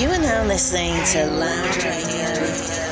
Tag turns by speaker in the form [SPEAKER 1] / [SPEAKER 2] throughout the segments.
[SPEAKER 1] You are now listening to Loud Radio.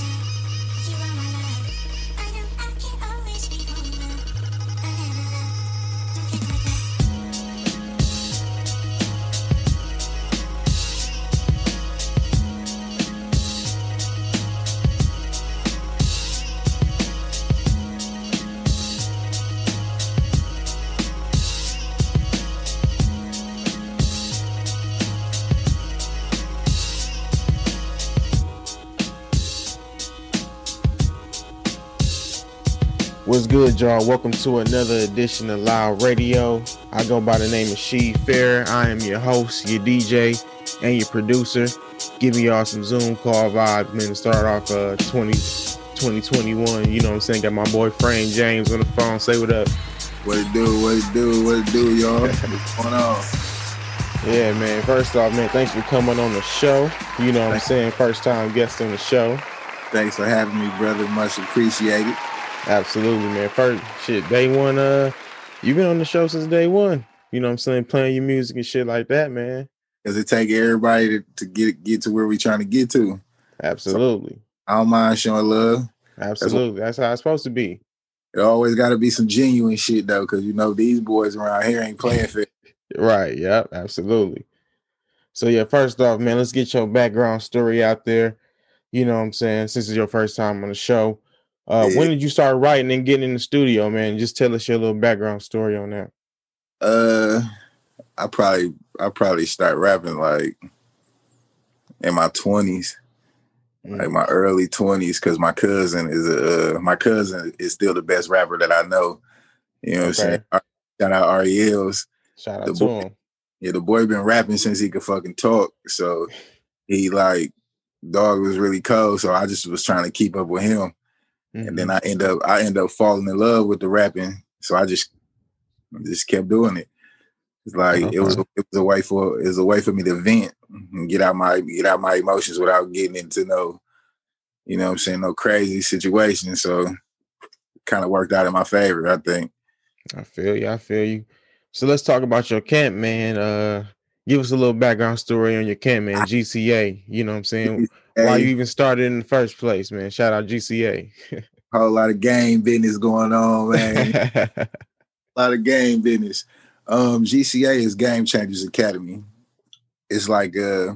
[SPEAKER 2] 'Cause
[SPEAKER 3] good, y'all? Welcome to another edition of Loud Radio. I go by the name of She Fair. I am your host, your DJ, and your producer. Giving y'all some Zoom call vibes, man, to start off uh 20, 2021. You know what I'm saying? Got my boy Frame James on the phone. Say what up.
[SPEAKER 4] What it do, what it do, what it do, y'all? What's going on?
[SPEAKER 3] Yeah, man. First off, man, thanks for coming on the show. You know what I'm saying? First time guest on the show.
[SPEAKER 4] Thanks for having me, brother. Much appreciated.
[SPEAKER 3] Absolutely, man. First shit, day one, uh, you've been on the show since day one. You know what I'm saying? Playing your music and shit like that, man.
[SPEAKER 4] Does it take everybody to, to get get to where we're trying to get to.
[SPEAKER 3] Absolutely.
[SPEAKER 4] I don't mind showing love.
[SPEAKER 3] Absolutely. That's how it's supposed to be.
[SPEAKER 4] It always got to be some genuine shit though, because you know these boys around here ain't playing fair.
[SPEAKER 3] Right. Yep. Absolutely. So yeah, first off, man, let's get your background story out there. You know what I'm saying? Since it's your first time on the show. Uh
[SPEAKER 4] Yeah.
[SPEAKER 3] when did you start writing and getting in the studio, man? Just tell us your little background story on that.
[SPEAKER 4] Uh, I probably I probably start rapping like in my twenties,
[SPEAKER 3] Mm.
[SPEAKER 4] like my early twenties, because my cousin is a uh, my cousin is still the best rapper that I know. You know what I'm saying? Shout out Ariel's.
[SPEAKER 3] Shout out
[SPEAKER 4] The
[SPEAKER 3] to
[SPEAKER 4] boy-
[SPEAKER 3] him.
[SPEAKER 4] Yeah, the boy been rapping since he could fucking talk. So he like dog was really cold. So I just was trying to keep up with him.
[SPEAKER 3] Mhm.
[SPEAKER 4] And then I end up I end up falling in love with the rapping. So I just just kept doing it. It's like it was
[SPEAKER 3] Okay.
[SPEAKER 4] it was a way for it was a way for me to vent and get out my get out my emotions without getting into no, you know what I'm saying, no crazy situation. So kind of worked out in my favor, I think.
[SPEAKER 3] I feel you. I feel you. So let's talk about your camp, man. Uh, give us a little background story on your camp, man. GCA. You know what I'm saying? Why you even started in the first place, man? Shout out GCA.
[SPEAKER 4] whole lot of game business going on, man. a lot of game business. Um, GCA is Game Changers Academy. It's like uh,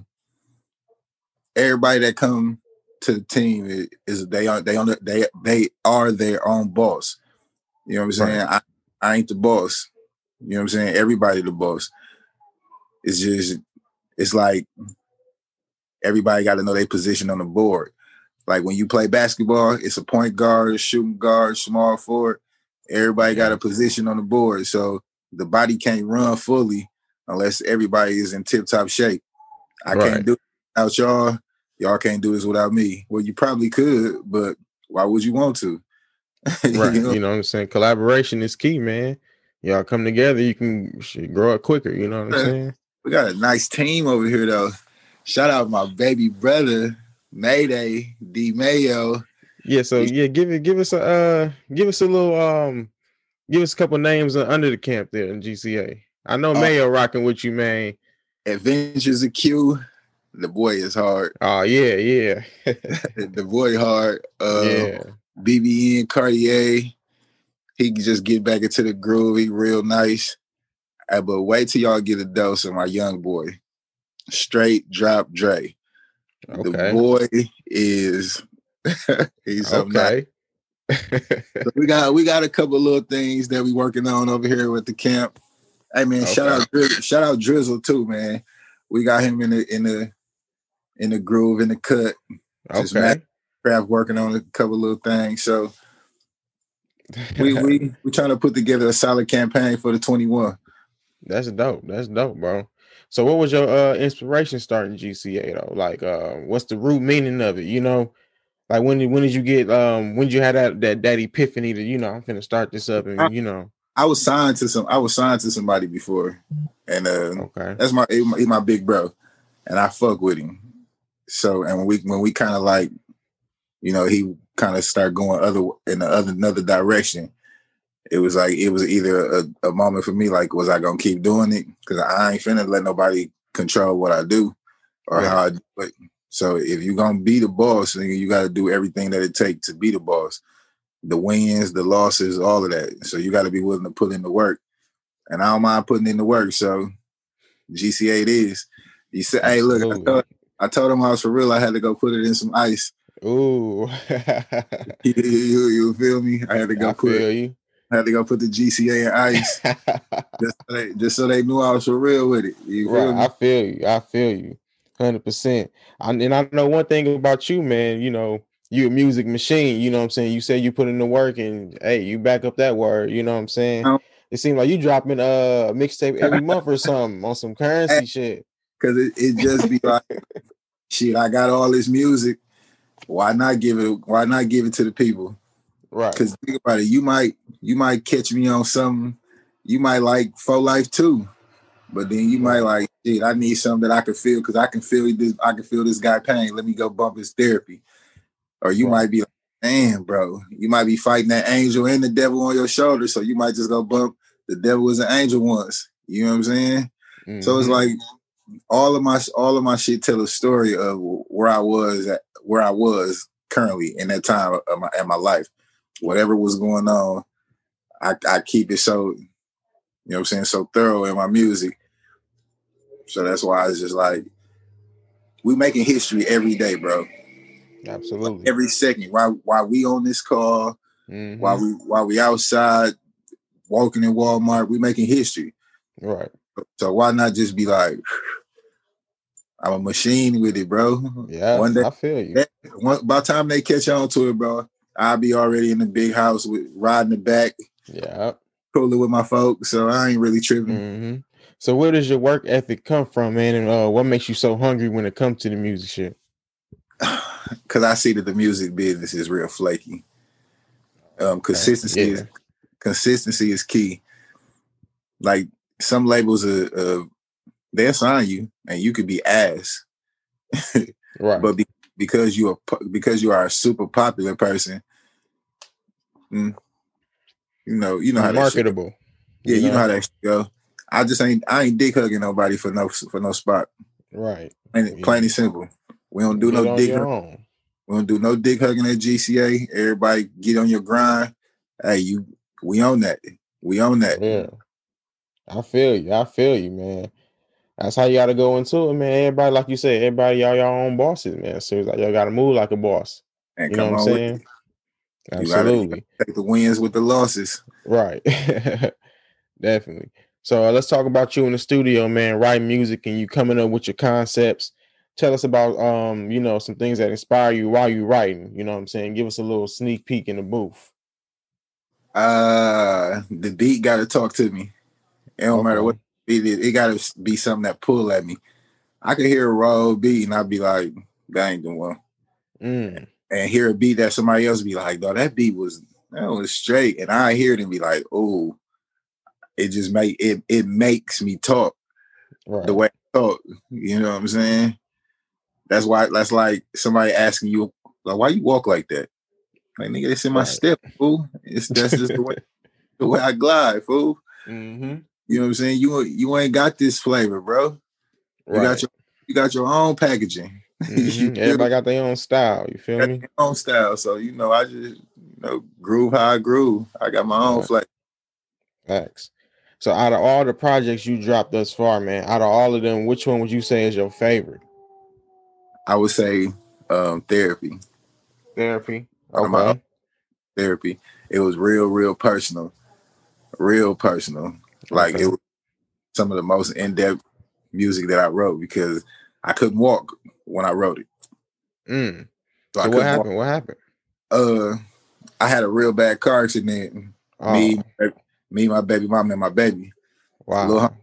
[SPEAKER 4] everybody that come to the team is, they are they on the- they they are their own boss. You know what I'm saying? I, I ain't the boss. You know what I'm saying? Everybody the boss. It's just it's like everybody got to know their position on the board. Like when you play basketball, it's a point guard, shooting guard, small forward. Everybody got a position on the board. So the body can't run fully unless everybody is in tip top shape. I
[SPEAKER 3] Right.
[SPEAKER 4] can't do it without y'all. Y'all can't do this without me. Well, you probably could, but why would you want to? You
[SPEAKER 3] Right.
[SPEAKER 4] know?
[SPEAKER 3] You know what I'm saying? Collaboration is key, man. Y'all come together, you can grow up quicker. You know what I'm saying?
[SPEAKER 4] We got a nice team over here, though. Shout out my baby brother, Mayday, D Mayo.
[SPEAKER 3] Yeah. So yeah, give it, give us a, uh, give us a little, um, give us a couple names under the camp there in GCA. I know
[SPEAKER 4] Uh,
[SPEAKER 3] Mayo rocking with you, man.
[SPEAKER 4] Adventures of Q. The boy is hard.
[SPEAKER 3] Oh yeah, yeah,
[SPEAKER 4] The boy hard. Uh,
[SPEAKER 3] yeah.
[SPEAKER 4] BBN Cartier. He can just get back into the groove. He real nice. Uh, but wait till y'all get a dose of my young boy. Straight drop Dre. The boy is he's.
[SPEAKER 3] Okay.
[SPEAKER 4] So we got we got a couple little things that we working on over here with the camp. Hey man, shout out Drizzle, shout out Drizzle too, man. We got him in the in the in the groove in the cut. Just
[SPEAKER 3] okay.
[SPEAKER 4] Craft working on a couple little things. So we we we trying to put together a solid campaign for the 21.
[SPEAKER 3] That's dope. That's dope, bro. So what was your uh inspiration starting GCA though? Like uh what's the root meaning of it? You know, like when did when did you get um when did you had that that that epiphany that you know I'm gonna start this up and
[SPEAKER 4] Uh,
[SPEAKER 3] you know
[SPEAKER 4] I was signed to some I was signed to somebody before. And uh
[SPEAKER 3] okay.
[SPEAKER 4] that's my he my, he my big bro. And I fuck with him. So and when we when we kind of like, you know, he kind of start going other in the other another direction. It was like it was either a, a moment for me, like, was I gonna keep doing it? Because I ain't finna let nobody control what I do or
[SPEAKER 3] Right.
[SPEAKER 4] how I do it. So if you're gonna be the boss, then you gotta do everything that it takes to be the boss. The wins, the losses, all of that. So you gotta be willing to put in the work. And I don't mind putting in the work. So GCA it is. You said, hey, look, I told, I told him I was for real. I had to go put it in some ice.
[SPEAKER 3] Ooh.
[SPEAKER 4] You, you- you feel me? I had to go
[SPEAKER 3] I
[SPEAKER 4] put
[SPEAKER 3] feel you.
[SPEAKER 4] I had to go put the GCA in ice just so they, just so they knew I was for real with it. You feel
[SPEAKER 3] right.
[SPEAKER 4] me?
[SPEAKER 3] I feel you. I feel you. Hundred percent. And I know one thing about you, man. You know, you're a music machine. You know what I'm saying. You say you put in the work, and hey, you back up that word. You know what I'm saying.
[SPEAKER 4] Um,
[SPEAKER 3] it seems like you dropping a mixtape every month or something on some currency shit.
[SPEAKER 4] Cause it, it just be like, shit, I got all this music. Why not give it? Why not give it to the people?
[SPEAKER 3] Right.
[SPEAKER 4] Because think about it, you might you might catch me on something. You might like for life too, but then you might like, shit, I need something that I can feel because I can feel this. I can feel this guy pain. Let me go bump his therapy. Or you
[SPEAKER 3] Right.
[SPEAKER 4] might be like, damn, bro, you might be fighting that angel and the devil on your shoulder, so you might just go bump the devil was an angel once. You know what I'm saying? So it's
[SPEAKER 3] Mhm.
[SPEAKER 4] like all of my all of my shit tell a story of where I was at where I was currently in that time of my in my life. Whatever was going on, I, I keep it so you know what I'm saying, so thorough in my music. So that's why it's just like we making history every day, bro.
[SPEAKER 3] absolutely.
[SPEAKER 4] Every second. While while we on this call,
[SPEAKER 3] Mhm.
[SPEAKER 4] while we while we outside walking in Walmart, we making history.
[SPEAKER 3] right.
[SPEAKER 4] So why not just be like, I'm a machine with it, bro.
[SPEAKER 3] Yeah.
[SPEAKER 4] One day,
[SPEAKER 3] I feel you.
[SPEAKER 4] that- one, by the time they catch on to it, bro, I'll be already in the big house with riding the back,
[SPEAKER 3] Yeah.
[SPEAKER 4] cooling with my folks. So I ain't really tripping.
[SPEAKER 3] hmm So where does your work ethic come from, man? And uh, what makes you so hungry when it comes to the music shit?
[SPEAKER 4] Cause I see that the music business is real flaky. Um, consistency
[SPEAKER 3] Yeah.
[SPEAKER 4] is consistency is key. Like some labels, uh, uh they'll sign you and you could be ass,
[SPEAKER 3] Right.
[SPEAKER 4] but be, because you are because you are a super popular person, mm, you know you know how
[SPEAKER 3] marketable.
[SPEAKER 4] yeah you know how that go. I just ain't I ain't dick hugging nobody for no for no spot.
[SPEAKER 3] Right.
[SPEAKER 4] Plain,
[SPEAKER 3] Yeah.
[SPEAKER 4] plain and simple. We don't do
[SPEAKER 3] Get
[SPEAKER 4] no dick. hug- We don't do no dick hugging at GCA. Everybody get on your grind. Hey, you we own that. We own that.
[SPEAKER 3] Yeah. I feel you. I feel you, man. That's how you gotta go into it, man. Everybody, like you said, everybody y'all your own bosses, man. So it's like y'all gotta move like a boss.
[SPEAKER 4] And
[SPEAKER 3] You know what I'm saying?
[SPEAKER 4] it. You gotta-
[SPEAKER 3] Absolutely.
[SPEAKER 4] Take the wins with the losses.
[SPEAKER 3] Right. Definitely. So uh, let's talk about you in the studio, man, writing music and you coming up with your concepts. Tell us about um, you know, some things that inspire you while you're writing. You know what I'm saying? Give us a little sneak peek in the booth.
[SPEAKER 4] Uh, the beat got to talk to me. It don't matter what beat it. It got to be something that pull at me. I could hear a raw beat and I'd be like, "That ain't the one."
[SPEAKER 3] Mm,
[SPEAKER 4] And hear a beat that somebody else be like, "Though that beat was that was straight," and I hear it and be like, "Oh." It just make it. It makes me talk
[SPEAKER 3] right.
[SPEAKER 4] the way I talk. You know what I'm saying? That's why. That's like somebody asking you, like, "Why you walk like that?" Like, nigga, it's in my
[SPEAKER 3] Right.
[SPEAKER 4] step, fool. It's that's just the way the way I glide, fool.
[SPEAKER 3] mm-hmm.
[SPEAKER 4] You know what I'm saying? You you ain't got this flavor, bro. You got your you got your own packaging.
[SPEAKER 3] Mhm. Everybody got their own style. You feel
[SPEAKER 4] got
[SPEAKER 3] me?
[SPEAKER 4] your own style. So you know, I just you know groove how I groove. I got my own
[SPEAKER 3] Right.
[SPEAKER 4] flavor.
[SPEAKER 3] Facts. So out of all the projects you dropped thus far, man, out of all of them, which one would you say is your favorite?
[SPEAKER 4] I would say um therapy.
[SPEAKER 3] Therapy.
[SPEAKER 4] Out of my
[SPEAKER 3] Okay.
[SPEAKER 4] therapy. It was real, real personal. Real personal. Like it was some of the most in-depth music that I wrote because I couldn't walk when I wrote it.
[SPEAKER 3] Mm.
[SPEAKER 4] So, I
[SPEAKER 3] So what
[SPEAKER 4] couldn't walk.
[SPEAKER 3] happened? What happened?
[SPEAKER 4] Uh I had a real bad car accident.
[SPEAKER 3] Oh,
[SPEAKER 4] Me, me, my baby mom, and my baby.
[SPEAKER 3] wow.
[SPEAKER 4] little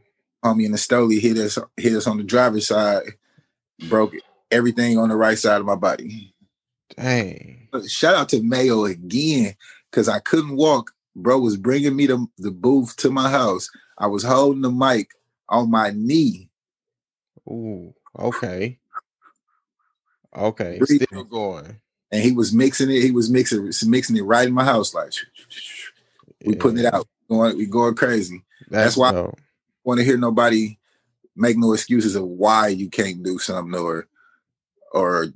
[SPEAKER 4] homie in the stoli hit us hit us on the driver's side, broke everything on the right side of my body.
[SPEAKER 3] Dang.
[SPEAKER 4] Shout out to Mayo again, because I couldn't walk. Bro was bringing me the, the booth to my house. I was holding the mic on my knee.
[SPEAKER 3] Ooh. Okay. Okay.
[SPEAKER 4] Breathing.
[SPEAKER 3] Still going.
[SPEAKER 4] And he was mixing it. He was mixing mixing it right in my house. Like we putting it out. Going we going crazy.
[SPEAKER 3] That's,
[SPEAKER 4] That's why-
[SPEAKER 3] dope.
[SPEAKER 4] Want to hear nobody make no excuses of why you can't do something or or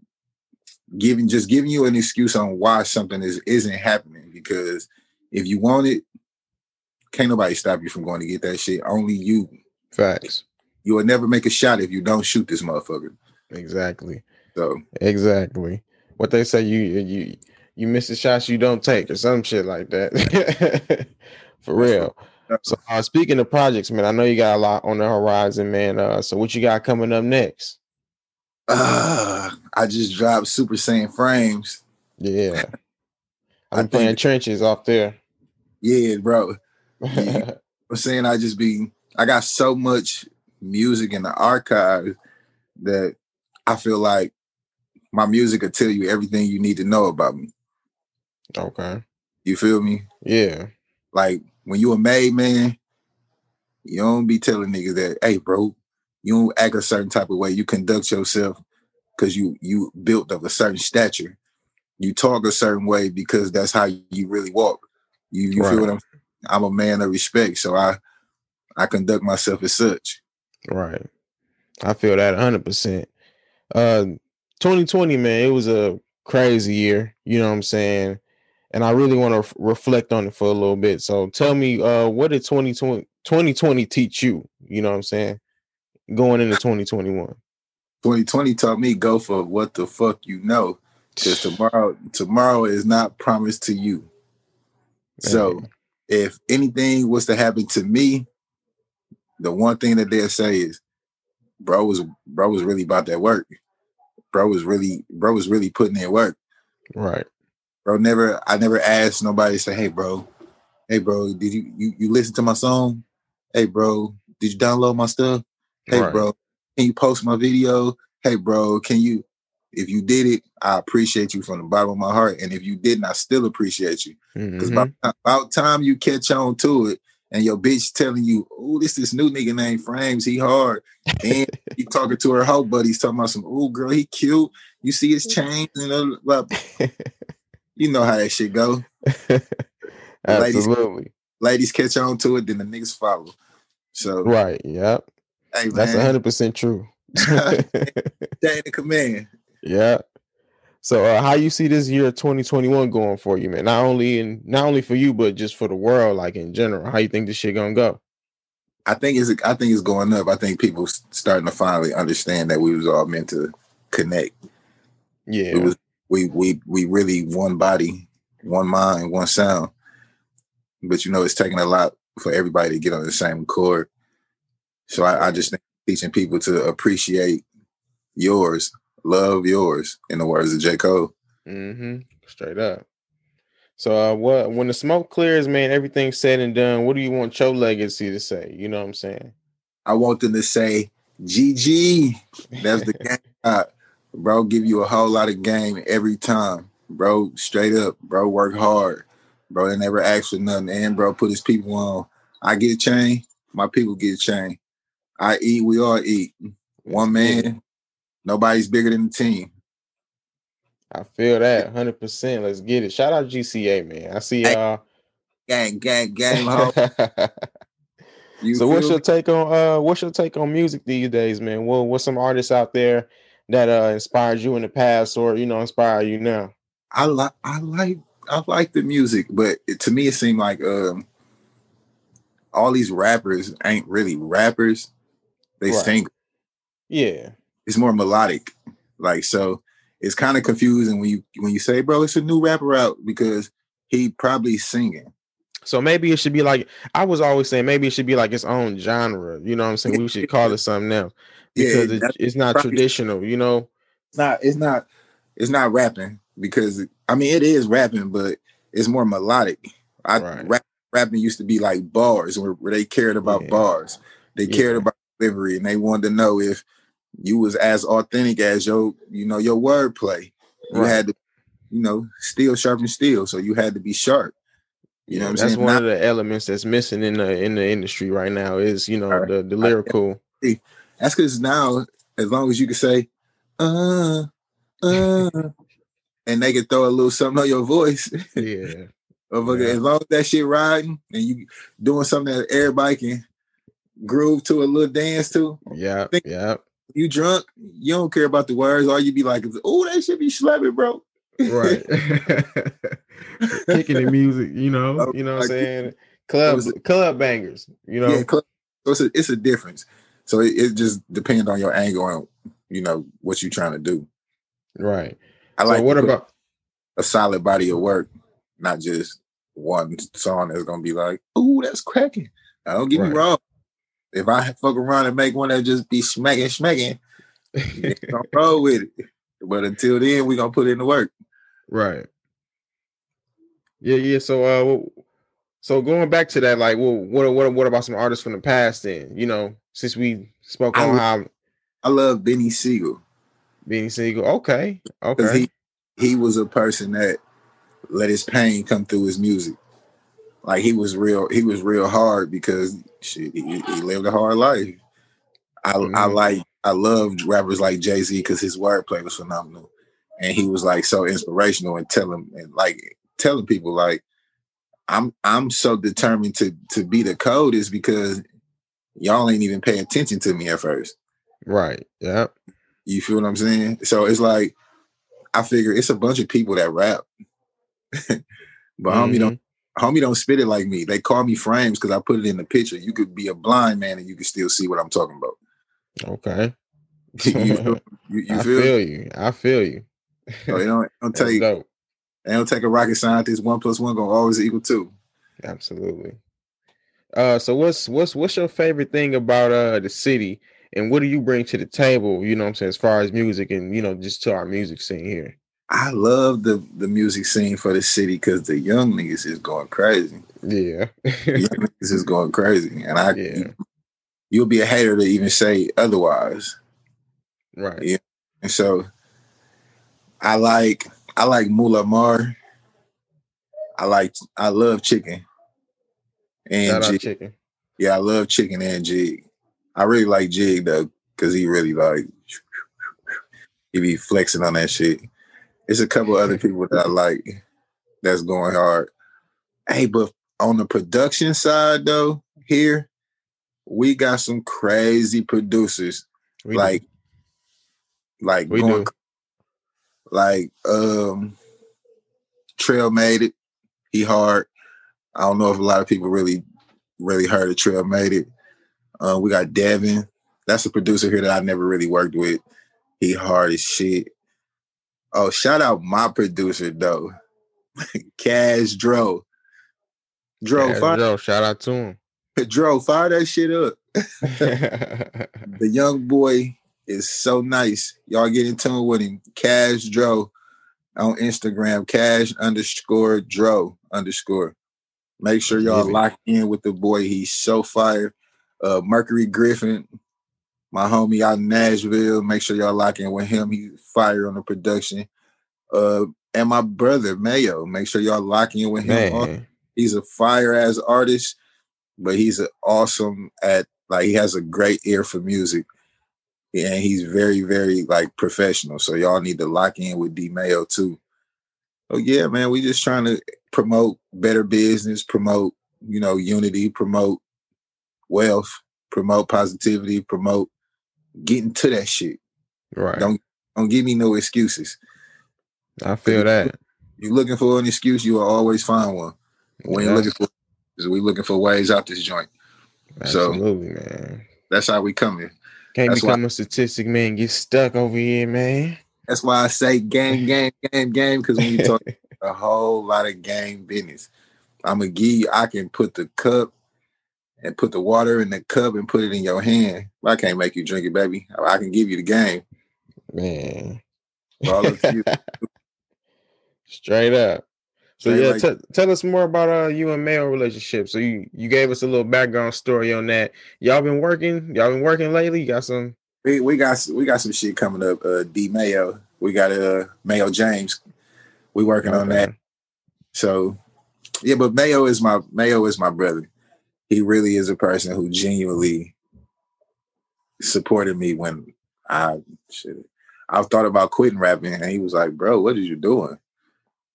[SPEAKER 4] giving just giving you an excuse on why something is isn't happening because if you want it can't nobody stop you from going to get that shit only you
[SPEAKER 3] Facts.
[SPEAKER 4] you will never make a shot if you don't shoot this motherfucker
[SPEAKER 3] Exactly.
[SPEAKER 4] so
[SPEAKER 3] Exactly. What they say you you you miss the shots you don't take or some shit like that. For real. So uh, speaking of projects, man, I know you got a lot on the horizon, man. Uh, so what you got coming up next?
[SPEAKER 4] uh, i just dropped super saiyan frames
[SPEAKER 3] Yeah. I'm playing trenches off there.
[SPEAKER 4] Yeah bro. I'm saying i just be i got so much music in the archive that i feel like my music will tell you everything you need to know about me.
[SPEAKER 3] Okay.
[SPEAKER 4] you feel me?
[SPEAKER 3] Yeah.
[SPEAKER 4] like when you a made man you don't be telling niggas that hey bro you don't act a certain type of way. You conduct yourself because you you built of a certain stature. You talk a certain way because that's how you really walk you you
[SPEAKER 3] Right.
[SPEAKER 4] feel what i'm i'm a man of respect so i i conduct myself as such
[SPEAKER 3] Right. I feel that 100%. Uh 2020 man, it was a crazy year, you know what I'm saying? And I really want to reflect on it for a little bit. So tell me uh what did 2020 2020 teach you, you know what I'm saying? Going into 2021.
[SPEAKER 4] 2020 taught me go for what the fuck you know because tomorrow tomorrow is not promised to you so if anything was to happen to me the one thing that they'll say is bro was bro was really about that work. Bro was really bro was really putting in work.
[SPEAKER 3] Right.
[SPEAKER 4] bro never i never asked nobody to say hey bro. Hey bro did you you, you listen to my song? Hey bro did you download my stuff? Hey
[SPEAKER 3] Right.
[SPEAKER 4] bro can you post my video? Hey bro can you if you did it i appreciate you from the bottom of my heart and if you didn't i still appreciate you because
[SPEAKER 3] Mhm.
[SPEAKER 4] about, about time you catch on to it and your bitch telling you oh this this new nigga named frames he hard and you talking to her hoe buddies talking about some oh girl he cute you see his chains and uh, blah, blah." you know how that shit go ladies-
[SPEAKER 3] Absolutely.
[SPEAKER 4] ladies catch on to it then the niggas follow so
[SPEAKER 3] Right. Yep.
[SPEAKER 4] hey
[SPEAKER 3] That's
[SPEAKER 4] man
[SPEAKER 3] 100% true.
[SPEAKER 4] chain of command
[SPEAKER 3] Yeah. So uh, how you see this year 2021 going for you, man? Not only in not only for you, but just for the world, like in general. How you think this shit gonna go?
[SPEAKER 4] I think it's I think it's going up. I think people starting to finally understand that we was all meant to connect.
[SPEAKER 3] Yeah.
[SPEAKER 4] It was we we we really one body, one mind, one sound. But you know, it's taking a lot for everybody to get on the same accord. So I, I just think teaching people to appreciate yours, love yours, in the words of J. Cole.
[SPEAKER 3] Mm-hmm. Straight up. So uh what when the smoke clears, man, everything's said and done. What do you want your legacy to say? You know what I'm saying?
[SPEAKER 4] I want them to say, GG. That's the game. Uh, bro, give you a whole lot of game every time. Bro, straight up. Bro, work hard. Bro, they never ask for nothing. And bro, put his people on. I get a chain, my people get a chain. I eat, we all eat. One man, nobody's bigger than the team.
[SPEAKER 3] I feel that 100 percent Let's get it. Shout out GCA, man. I see y'all.
[SPEAKER 4] Gang, gang, gang.
[SPEAKER 3] So what's your take on uh what's your take on music these days, man? What what's some artists out there that uh inspired you in the past or you know inspire you now?
[SPEAKER 4] I like I like I like the music, but it, to me it seemed like um all these rappers ain't really rappers. They
[SPEAKER 3] Right.
[SPEAKER 4] sing.
[SPEAKER 3] Yeah.
[SPEAKER 4] It's more melodic. Like so it's kind of confusing when you when you say, bro, it's a new rapper out because he probably singing.
[SPEAKER 3] So maybe it should be like I was always saying maybe it should be like its own genre. You know what I'm saying? We should call it something else
[SPEAKER 4] Yeah,
[SPEAKER 3] because it, it's not
[SPEAKER 4] probably-
[SPEAKER 3] traditional, you know.
[SPEAKER 4] it's not it's not it's not rapping because I mean it is rapping, but it's more melodic. I
[SPEAKER 3] Right.
[SPEAKER 4] rap, rapping used to be like bars where, where they cared about
[SPEAKER 3] Yeah.
[SPEAKER 4] bars. They cared about delivery and they wanted to know if you was as authentic as your you know your wordplay. You
[SPEAKER 3] Right.
[SPEAKER 4] had to, you know, steel sharpen steel. So you had to be sharp. You know what I'm
[SPEAKER 3] that's
[SPEAKER 4] saying?
[SPEAKER 3] one
[SPEAKER 4] Not-
[SPEAKER 3] of the elements that's missing in the in the industry right now is you know
[SPEAKER 4] Right.
[SPEAKER 3] the the lyrical.
[SPEAKER 4] That's because now, as long as you can say, uh, uh, and they can throw a little something on your voice,
[SPEAKER 3] yeah. Yeah.
[SPEAKER 4] As long as that shit riding and you doing something that everybody can groove to a little dance to,
[SPEAKER 3] Yeah. Yeah.
[SPEAKER 4] You drunk, you don't care about the words. All you be like, oh, that should be slapping, bro.
[SPEAKER 3] Right. Kicking the music, you know,
[SPEAKER 4] Oh,
[SPEAKER 3] you know what I'm saying? Club
[SPEAKER 4] was
[SPEAKER 3] club bangers, you know.
[SPEAKER 4] Yeah, cl- so it's a, it's a difference. So it, it just depends on your angle and you know what you're trying to do.
[SPEAKER 3] Right.
[SPEAKER 4] I
[SPEAKER 3] so
[SPEAKER 4] like
[SPEAKER 3] what about
[SPEAKER 4] a solid body of work, not just one song that's gonna be like, "Ooh, that's cracking." Now, don't get
[SPEAKER 3] Right.
[SPEAKER 4] me wrong. If I fuck around and make one that just be smacking, smacking, gonna roll with it. But until then, we gonna put in the work.
[SPEAKER 3] right. Yeah, yeah. So uh so going back to that, like well, what what what about some artists from the past then? You know, since we spoke
[SPEAKER 4] I
[SPEAKER 3] on how
[SPEAKER 4] I love Beanie Sigel
[SPEAKER 3] Beanie Sigel. Okay.
[SPEAKER 4] because
[SPEAKER 3] Okay.
[SPEAKER 4] he he was a person that let his pain come through his music. Like he was real, he was real hard because shit, he, he lived a hard life. I I
[SPEAKER 3] Mhm.
[SPEAKER 4] like I loved rappers like Jay Z because his wordplay was phenomenal, and he was like so inspirational and telling and like telling people like I'm I'm so determined to to be the code is because y'all ain't even pay attention to me at first.
[SPEAKER 3] right. Yeah.
[SPEAKER 4] You feel what I'm saying? So it's like I figure it's a bunch of people that rap, but homie don't homie don't spit it like me. They call me frames because I put it in the picture. You could be a blind man and you can still see what I'm talking about.
[SPEAKER 3] Okay.
[SPEAKER 4] you feel, you, you
[SPEAKER 3] I
[SPEAKER 4] feel?
[SPEAKER 3] feel you. I feel you.
[SPEAKER 4] So it don't, don't take
[SPEAKER 3] dope.
[SPEAKER 4] don't take a rocket scientist. One plus one gonna always equal two.
[SPEAKER 3] Absolutely. Uh, so what's what's what's your favorite thing about uh the city, and what do you bring to the table? You know, what I'm saying as far as music and you know just to our music scene here.
[SPEAKER 4] I love the the music scene for the city because the young niggas is going crazy.
[SPEAKER 3] Yeah.
[SPEAKER 4] Young niggas is going crazy, and I
[SPEAKER 3] Yeah.
[SPEAKER 4] you, you'll be a hater to even say otherwise.
[SPEAKER 3] right.
[SPEAKER 4] Yeah. And so I like I like Mula Mar. I like I love chicken. And Jig.
[SPEAKER 3] chicken.
[SPEAKER 4] yeah, I love chicken and jig. I really like jig though, because he really like he be flexing on that shit. It's a couple other people that I like that's going hard. Hey, but on the production side though, here we got some crazy producers
[SPEAKER 3] We do.
[SPEAKER 4] like like
[SPEAKER 3] We
[SPEAKER 4] going
[SPEAKER 3] do.
[SPEAKER 4] like um trail made it he hard i don't know if a lot of people really really heard of trail made it uh, we got devin that's a producer here that i never really worked with he hard as shit oh shout out my producer though cash dro dro find,
[SPEAKER 3] Joe, shout out to him.
[SPEAKER 4] Dro, fire that shit up. The young boy is so nice. Y'all get in tune with him. Cash Dro on Instagram. Cash underscore Dro underscore. Make sure y'all lock in with the boy. He's so fire. Uh, Mercury Griffin, my homie out in Nashville. Make sure y'all lock in with him. He's fire on the production. Uh, and my brother Mayo. Make sure y'all lock in with him.
[SPEAKER 3] man.
[SPEAKER 4] He's a fire ass artist, but he's an awesome at like he has a great ear for music. And he's very, very like professional. So y'all need to lock in with D Mayo too. Oh yeah, man. We just trying to promote better business, promote, you know, unity, promote wealth, promote positivity, promote getting to that shit.
[SPEAKER 3] Right.
[SPEAKER 4] Don't don't give me no excuses.
[SPEAKER 3] I feel that.
[SPEAKER 4] You're looking for an excuse, you will always find one. We ain't
[SPEAKER 3] Yes,
[SPEAKER 4] looking for we looking for ways out this joint. so-
[SPEAKER 3] Absolutely, man.
[SPEAKER 4] That's how we come here.
[SPEAKER 3] Can't
[SPEAKER 4] That's why-
[SPEAKER 3] become a statistic, man. Get stuck over here, man.
[SPEAKER 4] That's why I say game, game, game, game. Because when you talk a whole lot of game business, I'm gonna give you. I can put the cup and put the water in the cup and put it in your hand. But I can't make you drink it, baby. I can give you the game.
[SPEAKER 3] man.
[SPEAKER 4] All up you.
[SPEAKER 3] Straight up. So yeah,
[SPEAKER 4] like-
[SPEAKER 3] t- tell us more about uh you and Mayo relationship. So you you gave us a little background story on that. Y'all been working? Y'all been working lately? You got some?
[SPEAKER 4] we, we got we got some shit coming up. Uh, D Mayo. We got uh Mayo James. We working on that. So yeah, but Mayo is my Mayo is my brother. He really is a person who genuinely supported me when I shit. I thought about quitting rapping, and he was like, "Bro, what are you doing?"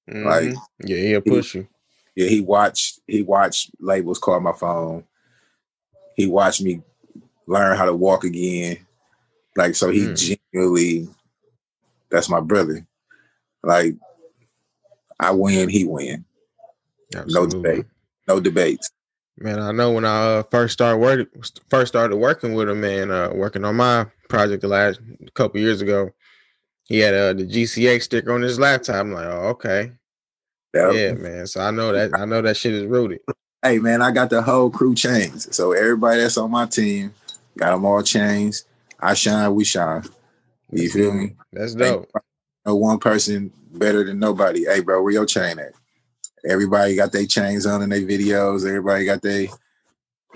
[SPEAKER 4] Like-
[SPEAKER 3] Mhm. yeah, he'll push you.
[SPEAKER 4] Yeah, he watched he watched labels call my phone. He watched me learn how to walk again. Like so, he
[SPEAKER 3] Mm.
[SPEAKER 4] genuinely that's my brother. Like I win, he win. No debate. No debates.
[SPEAKER 3] Man, I know when I uh, first started work, first started working with him, and uh, working on my project the last couple years ago, he had uh, the GCA sticker on his laptop. I'm like, oh, okay,
[SPEAKER 4] Yeah.
[SPEAKER 3] yeah, man. So I know that I know that shit is rooted.
[SPEAKER 4] Hey man, I got the whole crew chains. So everybody that's on my team got them all chains. I shine, we shine. You feel me?
[SPEAKER 3] That's
[SPEAKER 4] Ain't
[SPEAKER 3] dope.
[SPEAKER 4] No one person better than nobody. Hey, bro, where your chain at? Everybody got their chains on in their videos. Everybody got their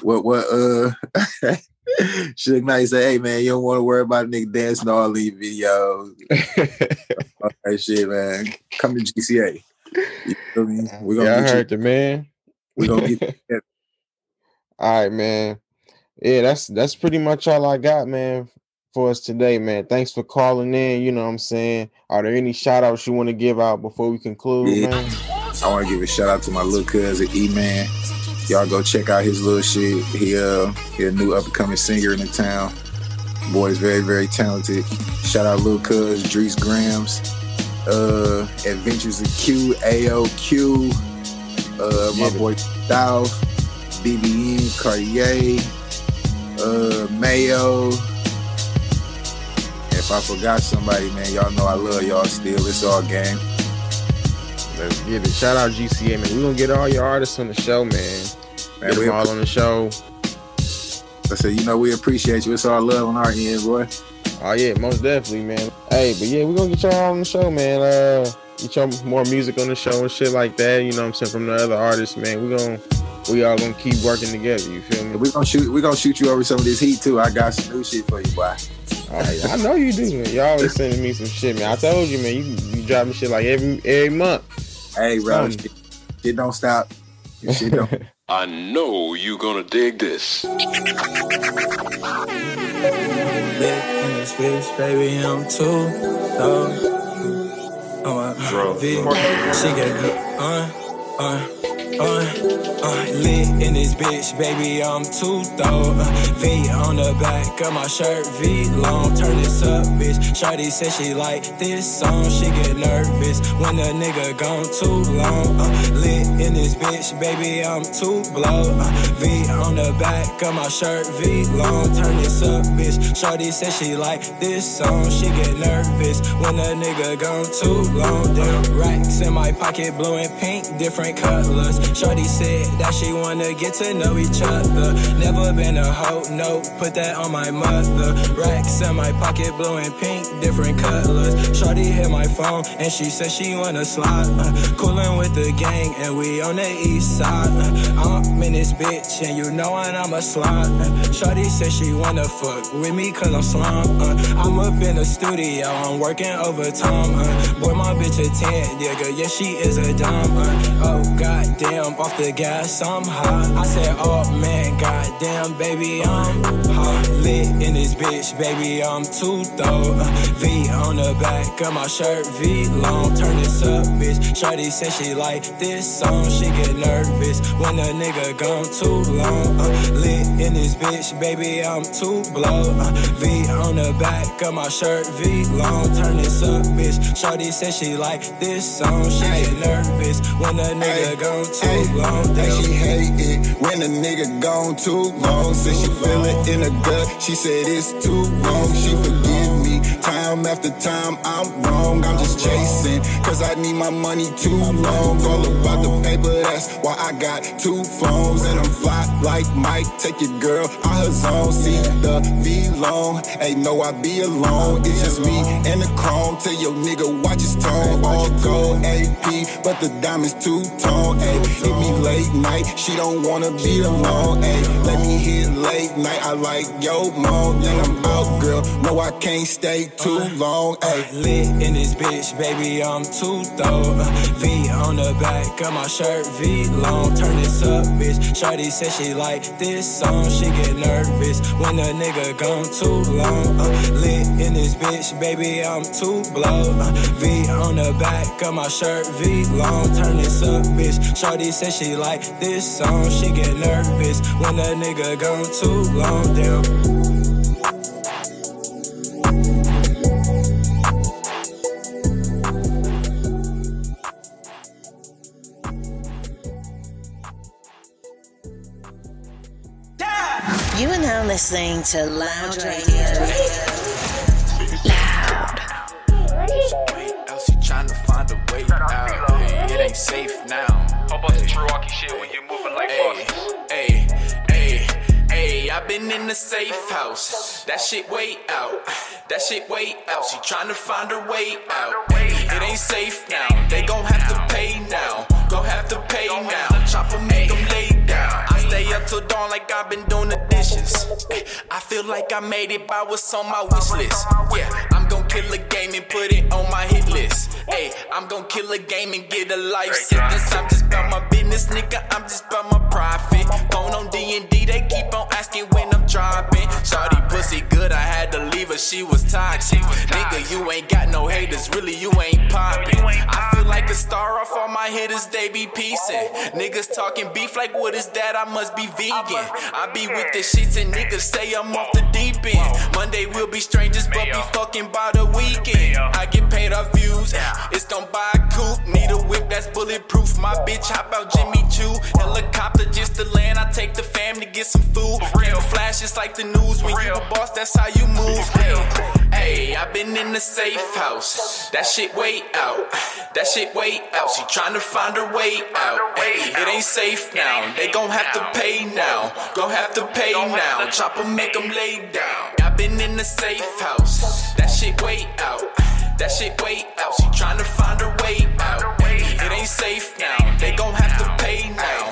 [SPEAKER 4] what what uh Suge Knight say, hey man, you don't want to worry about a nigga dancing all these videos. All that shit, man. Come to GCA. You feel me? We're gonna
[SPEAKER 3] yeah, I
[SPEAKER 4] get
[SPEAKER 3] heard the man.
[SPEAKER 4] We're gonna get you.
[SPEAKER 3] All right, man. Yeah, that's that's pretty much all I got, man, for us today, man. Thanks for calling in. You know what I'm saying? Are there any shout outs you want to give out before we conclude,
[SPEAKER 4] Yeah.
[SPEAKER 3] man?
[SPEAKER 4] I want to give a shout out to my little cousin E Man. Y'all go check out his little shit. He uh he a new up and coming singer in the town. Boy is very very talented. Shout out little cuz Drees Grams. Uh Adventures of Q AOQ. Uh my
[SPEAKER 3] it.
[SPEAKER 4] boy Dolph, BBN, Cartier, uh Mayo. If I forgot somebody, man, y'all know I love y'all still. It's all game.
[SPEAKER 3] Let's get it. Shout out GCA, man. We're gonna get all your artists on the show, man.
[SPEAKER 4] Man,
[SPEAKER 3] Get
[SPEAKER 4] we
[SPEAKER 3] them all on the show.
[SPEAKER 4] I said, you know, we appreciate you. It's all love on our end, boy.
[SPEAKER 3] Oh yeah, most definitely, man. Hey, but yeah, we're gonna get y'all on the show, man. Uh get y'all more music on the show and shit like that. You know what I'm saying? From the other artists, man. We're gonna we all gonna keep working together, you feel me?
[SPEAKER 4] We gonna shoot. We gonna shoot you over some of this heat too. I got some new shit for you, boy.
[SPEAKER 3] Right, I know you do, man. Y'all always sending me some shit, man. I told you, man. You you drop me shit like every every month.
[SPEAKER 4] Hey, bro, shit, shit don't stop. Shit don't.
[SPEAKER 5] I know you gonna dig this.
[SPEAKER 6] Yeah, in this bitch, baby, I'm too low. Oh my
[SPEAKER 5] Bro,
[SPEAKER 6] V, she get me on, on, on, on. Lit in this bitch, baby, I'm too throw. Uh, v on the back of my shirt, V long, turn this up, bitch. Shorty said she like this song, she get nervous when a nigga gone too long. Uh, lit in this bitch, baby, I'm too blow. Uh, v on the back of my shirt, V long, turn this up, bitch. Shorty said she like this song, she get nervous when a nigga gone too long. Damn racks in my pocket, blue and pink, different colors. Shorty said that she wanna get to know each other. Never been a hoe, no, put that on my mother. Racks in my pocket, blue and pink, different colors. Shorty hit my phone and she said she wanna slide. Uh, coolin' with the gang and we on the east side. Uh, I'm in this bitch and you know I'm a slide. Uh, Shorty said she wanna fuck with me cause I'm slime. Uh, I'm up in the studio, I'm working overtime. Uh, boy, my bitch a 10, nigga, yeah, she is a dime. Uh, oh, goddamn, off the gas, I'm hot. I said, oh man, goddamn, baby, I'm hot. Lit in this bitch, baby, I'm too throw. Uh, v on the back of my shirt, V long. Turn this up, bitch. Shorty said she like this song, she get nervous when a nigga gone too long. Uh, lit in this bitch, baby, I'm too blow. Uh, v on the back of my shirt, V long. Turn this up, bitch. Shorty said she like this song, she get nervous when a nigga gone too long.
[SPEAKER 1] Hey,
[SPEAKER 6] Damn.
[SPEAKER 1] she hate it when a nigga gone too long. Said she feel it in her gut. She said it's too wrong. She me time after time. I'm wrong. I'm just chasing. Cause I need my money too long. All about the paper. That's why I got two phones. And I'm fly like Mike. Take your girl out her zone. See the V long. Hey, no, I be alone. It's just me and the chrome. Tell your nigga watch his tone. All gold AP. But the diamonds too tall. Hey, hit me late night. She don't wanna be alone. Hey, let me hit late night. I like yo mom. Then I'm out, girl. No, I can't stay too long. Hey.
[SPEAKER 6] Lit in this bitch, baby, I'm too throw. Uh, V on the back of my shirt, V long. Turn this up, bitch. Shorty said she like this song, she get nervous when a nigga gone too long. Uh, lit in this bitch, baby, I'm too blow. Uh, v on the back of my shirt, V long. Turn this up, bitch. Shorty said she like this song, she get nervous when a nigga gone too long. Damn.
[SPEAKER 2] Listening to Loud Radio. Loud.
[SPEAKER 7] else trying to find a way out. Hey, it ain't safe now.
[SPEAKER 8] How about some Milwaukee shit when you moving like bosses?
[SPEAKER 7] hey, hey, hey, I been in the safe house. That shit way out. That shit way out. She trying to find her way out. It ain't safe now. They gon' have to pay now. Gon' have to pay now. Chop 'em, make 'em up till dawn like I've been doing the dishes. I feel like I made it by what's on my wish list. Yeah, I'm gon' kill a game and put it on my hit list. Hey, I'm gon' kill a game and get a life sentence. I'm just about my business, nigga. I'm just about my profit. Phone on D and D, they keep on asking when I'm dropping. Shawty pussy good, I had to leave her. She was toxic. Nigga, you ain't got no haters. Really, you ain't popping. I feel like a star off all my hitters. They be piecing. Niggas talking beef like what is that? I must be vegan. I be with the shits and niggas say I'm off the deep end. Monday we'll be strangers, but be fucking by the weekend. I get paid off views. It's gon' buy a coupe. Need a whip that's bulletproof. My bitch hop out Jimmy Choo. Helicopter just to land. I take the fam to get some food. Real flash, it's like the news. When you a boss, that's how you move. Hey, I been in the safe house. That shit way out. That shit way out. She tryna find her way out. Hey, it ain't safe now. They gon' have to pay now. Gon' have to pay now. Chop 'em, make 'em lay down. I been in the safe house. That shit way out. That shit way out. She tryna find her way out. Hey, it ain't safe now. They gon' have to pay now.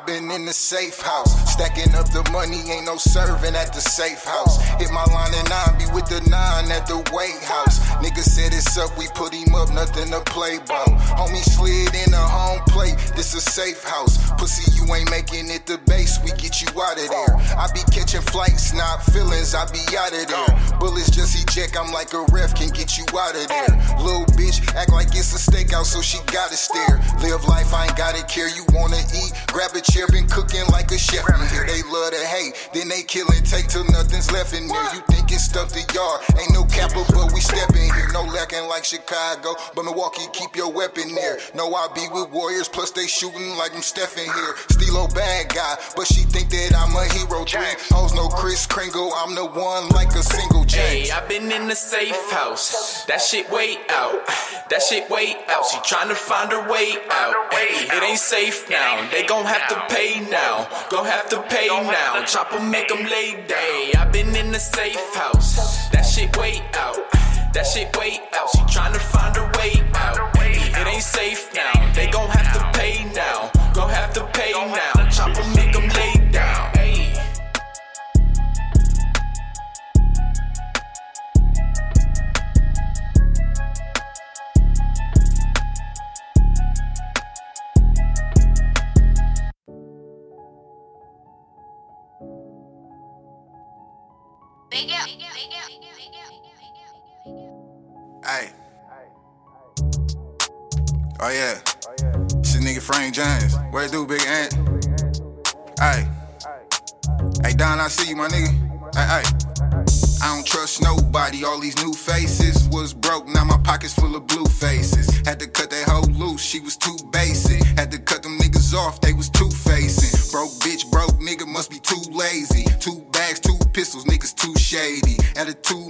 [SPEAKER 1] I've been in the safe house, stacking up the money, ain't no serving at the safe house. Hit my line and nine, be with the nine at the weight house. Nigga said it's up, we put him up, nothing to play about. Homie slid in a home plate, this a safe house. Pussy, you ain't making it the base, we get you out of there. I be catching flights, not feelings, I be out of there. Bullets just eject, I'm like a ref, can get you out of there. Little bitch, act like it's a stakeout, so she gotta stare. Live life, I ain't gotta care, you wanna eat, grab a chair, been cooking
[SPEAKER 9] like a chef in here. They love to hate, then they kill and take till nothing's left in there. You think it's stuff the yard, ain't no capper, but we step in here. No lacking like Chicago, but Milwaukee, keep your weapon there. No, I be with Warriors, plus they shooting like I'm Stephen here. Stilo bad guy, but she think that I'm a hero. Three hoes no Kris Kringle, I'm the one like a single James.
[SPEAKER 10] Hey, I been in the safe house. That shit way out. That shit way out. She trying to find her way out. Hey, it ain't safe now. They gon' have to pay now. Gonna have to pay now. Chop 'em, make 'em lay down. I been in the safe house. That shit way out. That shit way out. She tryna find her way out. It ain't safe now. They gon' have to pay now. Gonna have to pay now. Chop 'em, Hey.
[SPEAKER 9] Oh yeah. Shit nigga Frank James. What it do, big ant? Hey. Hey Don, I see you, my nigga. Hey, hey. I don't trust nobody. All these new faces was broke. Now my pockets full of blue faces. Had to cut that hoe loose. She was too basic. Had to cut them niggas off. They was two facing. Broke bitch, broke nigga must be too lazy. Two bags, two pistols. Niggas too shady. Attitude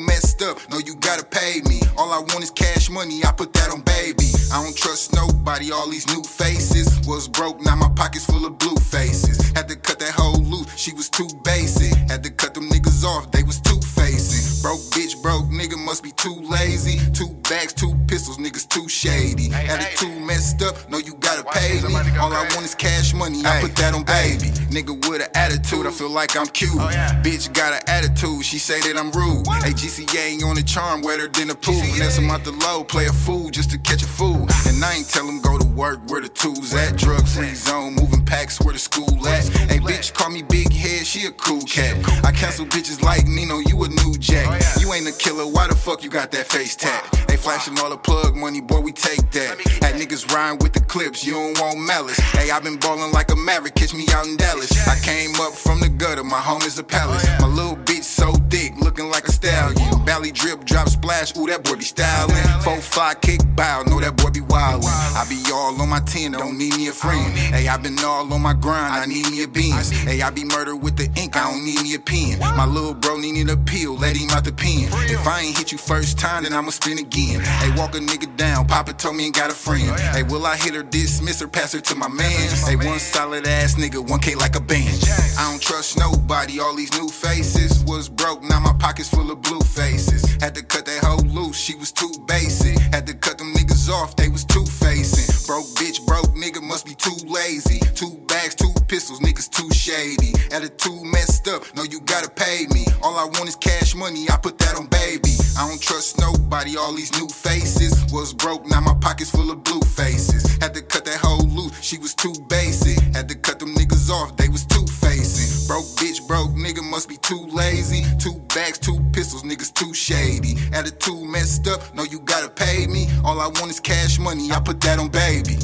[SPEAKER 9] gotta pay me. All I want is cash money. I put that on baby. I don't trust nobody. All these new faces was broke. Now my pockets full of blue faces. Had to cut that whole loose. She was too basic. Had to cut them niggas off. They was two facing. Broke bitch, broke nigga must be too lazy. Two bags, two pistols, niggas too shady. Attitude messed up, no, you pay me. All I want is cash money, I put that on baby. Nigga with an attitude, I feel like I'm cute. Bitch got an attitude, she say that I'm rude. Hey, GCA ain't on the charm, wetter than a pool. Finesse him out the low, play a fool just to catch a fool. And I ain't tell him go to work where the tools at. Drug free zone, moving packs where the school at. Hey, bitch, call me big head, she a cool cat. I cancel bitches like Nino, you a new jack. You ain't a killer, why the fuck you got that face tag? They flashing all the plug money, boy, we take that. Had niggas rhyme with the clips, you don't want malice. Hey, i been ballin' like a maverick, catch me out in Dallas. I came up from the gutter, my home is a palace. My little bitch so thick, looking like a stallion. Belly drip, drop splash, ooh, that boy be stylin'. Four, five, kick, bow, know that boy be wildin'. I be all on my 10, don't need me a friend. Hey, i been all on my grind, I need me a beans. Hey, I be murdered with the ink, I don't need me a pen. My little bro need an appeal, let him out the pen. If I ain't hit you first time, then I'ma spin again. Hey, walk a nigga down, Papa told me ain't got a friend. Hey, will I hit her, dismiss her, pass her to my mans? Hey, one solid ass nigga, 1K like a band. I don't trust nobody, all these new faces was broke, now my pockets full of blue faces. Had to cut that hoe loose, she was too basic. Had to cut them niggas off, they was two facing. Broke bitch, broke nigga must be too lazy. Two bags, two pistols, niggas too shady. Attitude messed up, no, you gotta pay me. All I want is cash money, I put that on baby. I don't trust nobody, all these new faces was broke, now my pockets full of blue faces. Had to cut that hoe loose, she was too basic. Had to cut them niggas off, they was too facing. Broke bitch, broke nigga must be too lazy. Two bags, two pistols, niggas too shady. Attitude messed up, no, you gotta pay me. All I want is cash money, I put that on baby.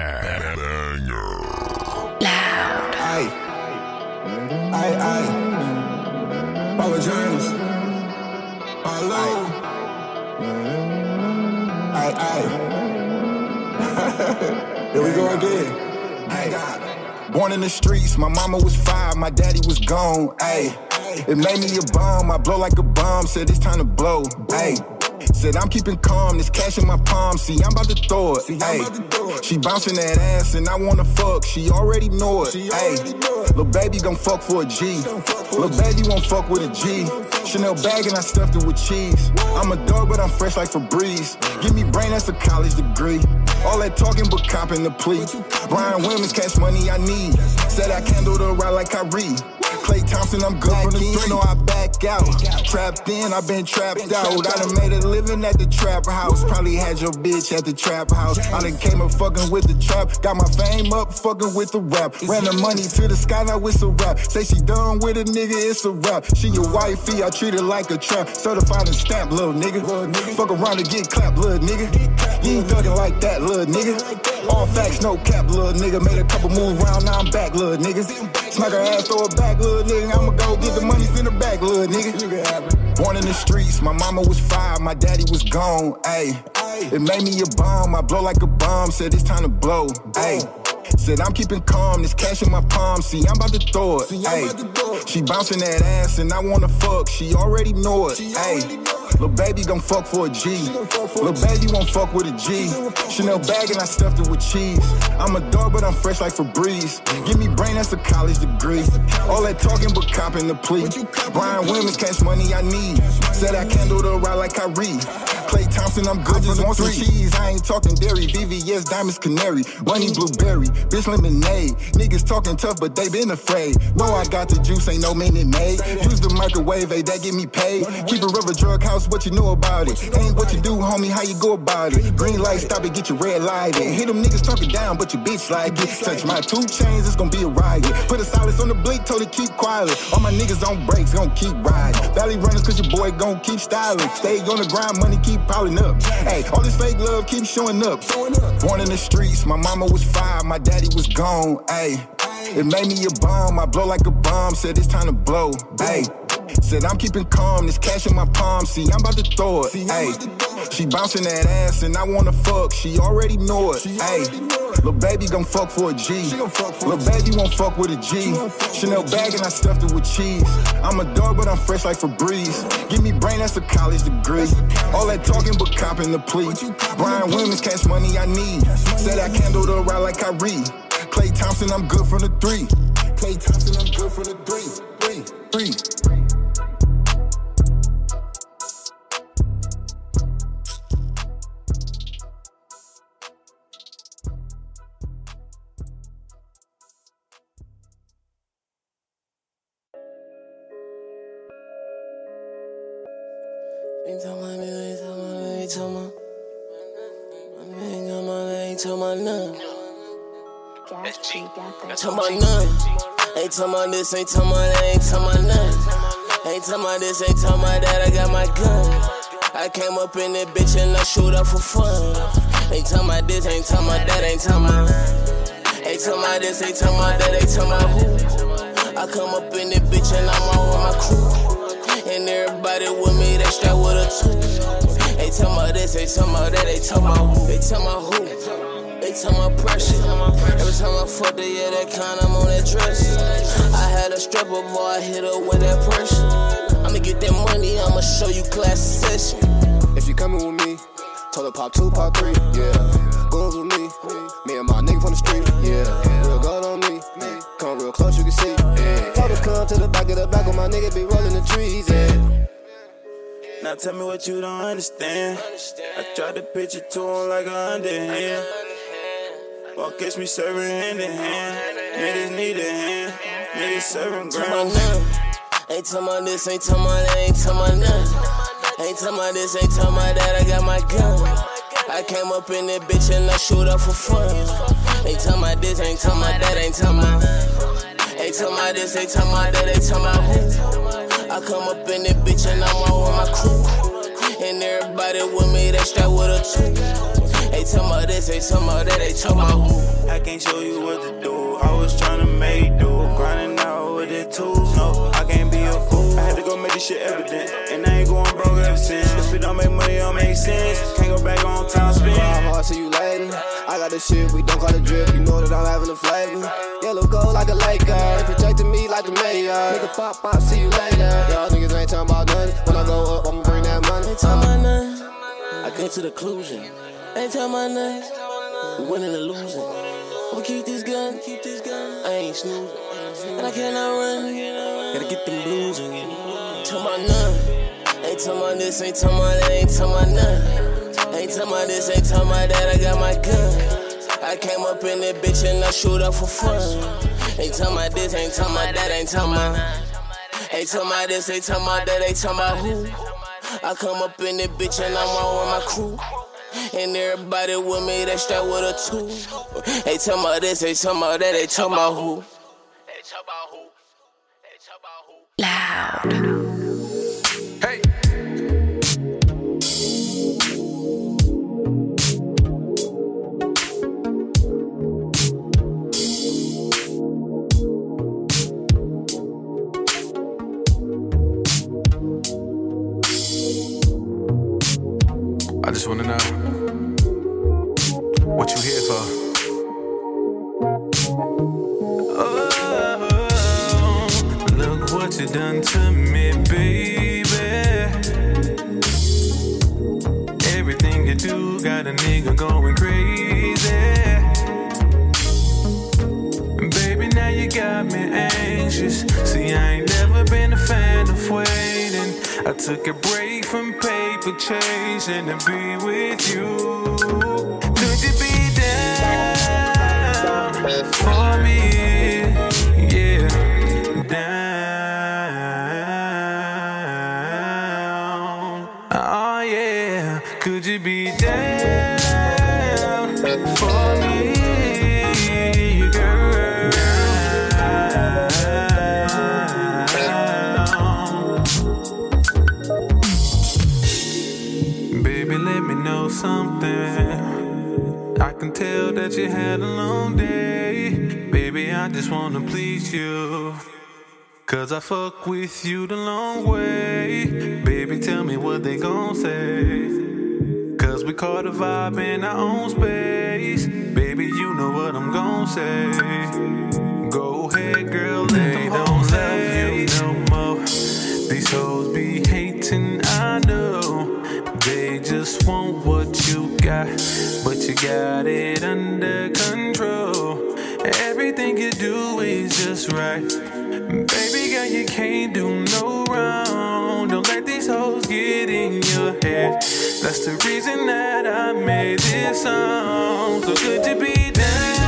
[SPEAKER 11] Banger.
[SPEAKER 9] Aye. Aye, aye. Paula Jones. Hello. Aye, aye. Here we go again. Aye. Born in the streets, my mama was five, my daddy was gone. Ayy, it made me a bum. I blow like a bomb. Said it's time to blow. Ayy. Said I'm keeping calm, this cash in my palm. See, I'm about to throw it. Ayy. She bouncing that ass and I wanna fuck. She already know it. Ayy. Lil' baby gon' fuck for a G. Lil' baby won't fuck with a G. Chanel bag and I stuffed it with cheese. I'm a dog, but I'm fresh like Febreze. Give me brain, that's a college degree. All that talking, but copping the plea. Bryan Williams, cash money I need. Said I can do the ride like Kyrie.
[SPEAKER 1] Klay Thompson, I'm good from the three. know I back out. Trapped in, i been trapped out. I done made a living at the trap house. Probably had your bitch at the trap house. I done came up fucking with the trap. Got my fame up fucking with the rap. Ran the money to the sky, now it's a rap. Say she done with a nigga, it's a rap. She your wifey, I treat her like a trap. Certified and stamp, little nigga. Fuck around and get clapped, little nigga. You ain't thuggin' like that, little nigga. All facts, no cap, little nigga. Made a couple moves round, now I'm back, little nigga. Smack her ass, throw her back, little nigga. I'ma go get the money, send her back, little nigga. Born in the streets, my mama was five, my daddy was gone, ayy. It made me a bomb, I blow like a bomb, said it's time to blow, ayy. Said I'm keeping calm, this cash in my palm. See, I'm about to throw it. Ayy, she bouncing that ass and I wanna fuck. She already know it. Ayy, little baby gon' fuck for a G. Little baby won't fuck with a G. Chanel bag and I stuffed it with cheese. I'm a dog, but I'm fresh like Febreze. Give me brain, that's a college degree. All that talking, but copping the plea. Bryan Williams, cash money I need. Said I can do the ride like Kyrie. Klay Thompson, I'm good. I Just want some cheese. I ain't talking dairy. VVS, diamonds, canary. Bunny, blueberry. Bitch, lemonade. Niggas talking tough, but they been afraid. Know I got the juice, ain't no minute made. Use the microwave, hey, that get me paid. Keep a river drug house, what you know about it? Ain't what you do, homie, how you go about it? Green light, stop it, get your red light. in. Hit them niggas talking down, but your bitch like it. Touch my two chains, it's gonna be a riot. Put a silence on the blink, told it keep quiet. All my niggas on breaks, gon' keep riding. Valley runners, cause your boy gonna keep styling. Stay on the grind, money keep piling up. Hey, all this fake love keep showing up. Born in the streets, my mama was five, my daddy was gone. Hey, it made me a bomb. I blow like a bomb. Said it's time to blow. Hey. Said I'm keeping calm, this cash in my palm. See, I'm about to throw it. Hey, she bouncing that ass and I wanna fuck. She already know it. Hey, little baby gon' fuck for a G. Little baby won't fuck with a G. Chanel bag and I stuffed it with cheese. I'm a dog, but I'm fresh like Febreze. Give me brain, that's a college degree. All that talking, but copping the plea. Bryan Williams, cash money I need. Said I can do the ride like Kyrie. Klay Thompson, I'm good from the three. Klay Thompson, I'm good from the three. Three, three.
[SPEAKER 12] Ain't talking about this, ain't talking about that, ain't talking about. Ain't talking about that, ain't talking about none. Talking about. Ain't talking about this, ain't talking about that, ain't talking about none. Ain't talking about this, ain't talking about that, I got my gun. I came up in that bitch and I shoot up for fun. Ain't talking about this, ain't talking about that, ain't talking about. Ain't talking about this, ain't talking about that, ain't talking about who. I come up in that bitch and I'm all with my crew. And everybody with me, they strap with a two. They tell about this, they tell about that, they tell about who. They tell about who. They tell my pressure. Every time I fuck the yeah, that kind, I'm on that dress. I had a stripper boy, I hit her with that pressure. I'ma get that money, I'ma show you class session.
[SPEAKER 13] If you coming with me, told her pop two, pop three, yeah. Goons with me, the back of the back of my nigga, be rolling the trees, yeah.
[SPEAKER 14] Now tell me what you don't understand. I tried to pitch it to him like a underhand. Won't catch me serving hand in hand. Niggas need a hand. Niggas serving ground.
[SPEAKER 12] Ain't tell my this, ain't tell my that, ain't tell my none. Ain't tell my this, ain't tell my that, I got my gun. I came up in that bitch and I shoot up for fun. Ain't tell my this, ain't tell my that, ain't tell my. Ain't tell my this, ain't tell my that, ain't tell my who. I come up in that bitch and I'm all with my crew. And everybody with me, they strap with a two. Ain't tell my this, ain't tell my that, ain't tell my who.
[SPEAKER 14] I can't show you what to do. I was trying to make do. Grinding fool. I had to go make this shit evident. And I ain't going broke ever since. If it don't make money, it don't make sense. Can't go back on time spin.
[SPEAKER 13] Grind hard, see you later. I got the shit, we don't call it drip. You know that I'm having a flavor. Yellow gold like a Laker. Protecting me like the mayor. Nigga pop, pop, see you later. Y'all niggas ain't talking about nothing. When I go up, I'ma bring that money.
[SPEAKER 12] Ain't tell my none. I came to the conclusion. Ain't tell my none. We winning or losing. We keep this gun, keep this gun. I ain't snoozing. And I cannot run. Gotta get them blues again. None. Ain't tell my this, ain't tell my that, ain't tell my none. Ain't tell my this, ain't tell my that, I got my gun. I came up in that bitch and I shoot up for fun. Ain't talking about this, ain't talking about that, ain't talking about. Ain't talking about this, ain't talking about that, ain't talking about who. I come up in this bitch and I'm on with my crew. And everybody with me, they strap with a two. Ain't talking about this, ain't talking about that, ain't talking about who.
[SPEAKER 1] Loud.
[SPEAKER 10] Just wanna know what you here for. Oh, look what you done to me, baby. Everything you do got a nigga going crazy. Baby, now you got me anxious. See, I ain't never been a fan of waiting. I took a break from paper chasing to be with you. Just wanna please you. Cause I fuck with you the long way. Baby, tell me what they gon' say. Cause we caught a vibe in our own space. Baby, you know what I'm gon' say. Go ahead, right. Baby girl, you can't do no wrong. Don't let these hoes get in your head. That's the reason that I made this song. So could you be down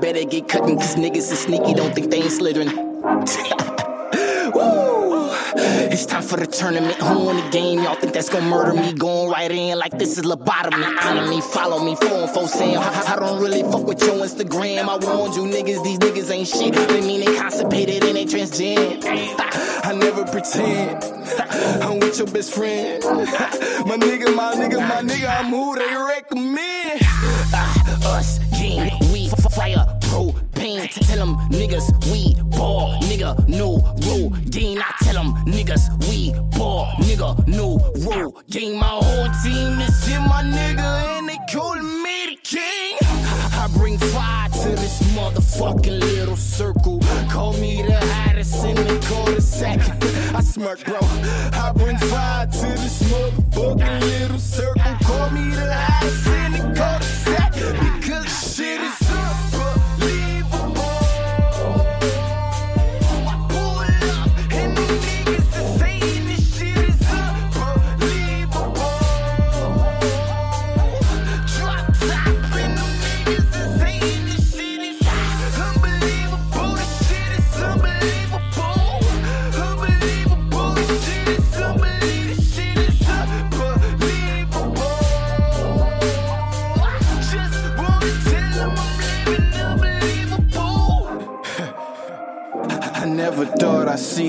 [SPEAKER 12] better get cutting. Cause niggas is sneaky, don't think they ain't slithering. Woo!
[SPEAKER 15] It's time for the tournament. Who in the game? Y'all think that's gonna murder me? Going right in like this is lobotomy. Honor me, follow me, phone for Sam. I, I don't really fuck with your Instagram. I warned you niggas, these niggas ain't shit. They mean they constipated and they transgender. I never pretend. I'm with your best friend. My nigga, my nigga, my nigga, I'm who they recommend. Niggas we ball, nigga, no rule game. I tell them niggas we ball, nigga, no rule game. My whole team is in my nigga, and they calling me the king. I bring fire to this motherfucking little circle. Call me the hottest in the cul-de-sac. I smirk, bro. I bring fire to this motherfucking little circle. Call me the hottest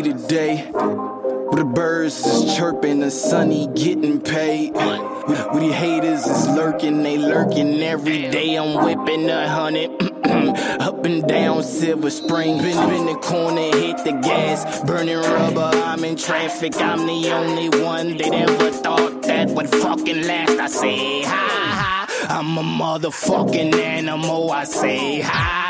[SPEAKER 15] the day where the birds is chirping, the sunny getting paid. Where the haters is lurking, they lurking every day. I'm whipping a hundred. Up and down Silver Spring, been in the corner, hit the gas, burning rubber. I'm in traffic, I'm the only one. They never thought that would fucking last. I say, ha ha, I'm a motherfucking animal. I say, ha,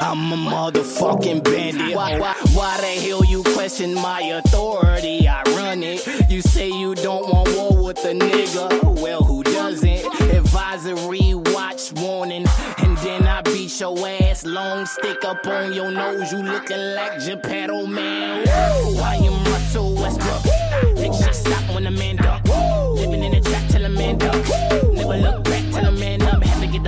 [SPEAKER 15] I'm a motherfucking bandit. Why, why, why the hell you question my authority? I run it. You say you don't want war with a nigga. Well, who doesn't? Advisory, watch warning, and then I beat your ass. Long stick up on your nose. You looking like Geppetto, man. Woo! I am Russell Westbrook. Big shit stop when the man dunk. Living in the trap till a man dunk. Never look back till a man.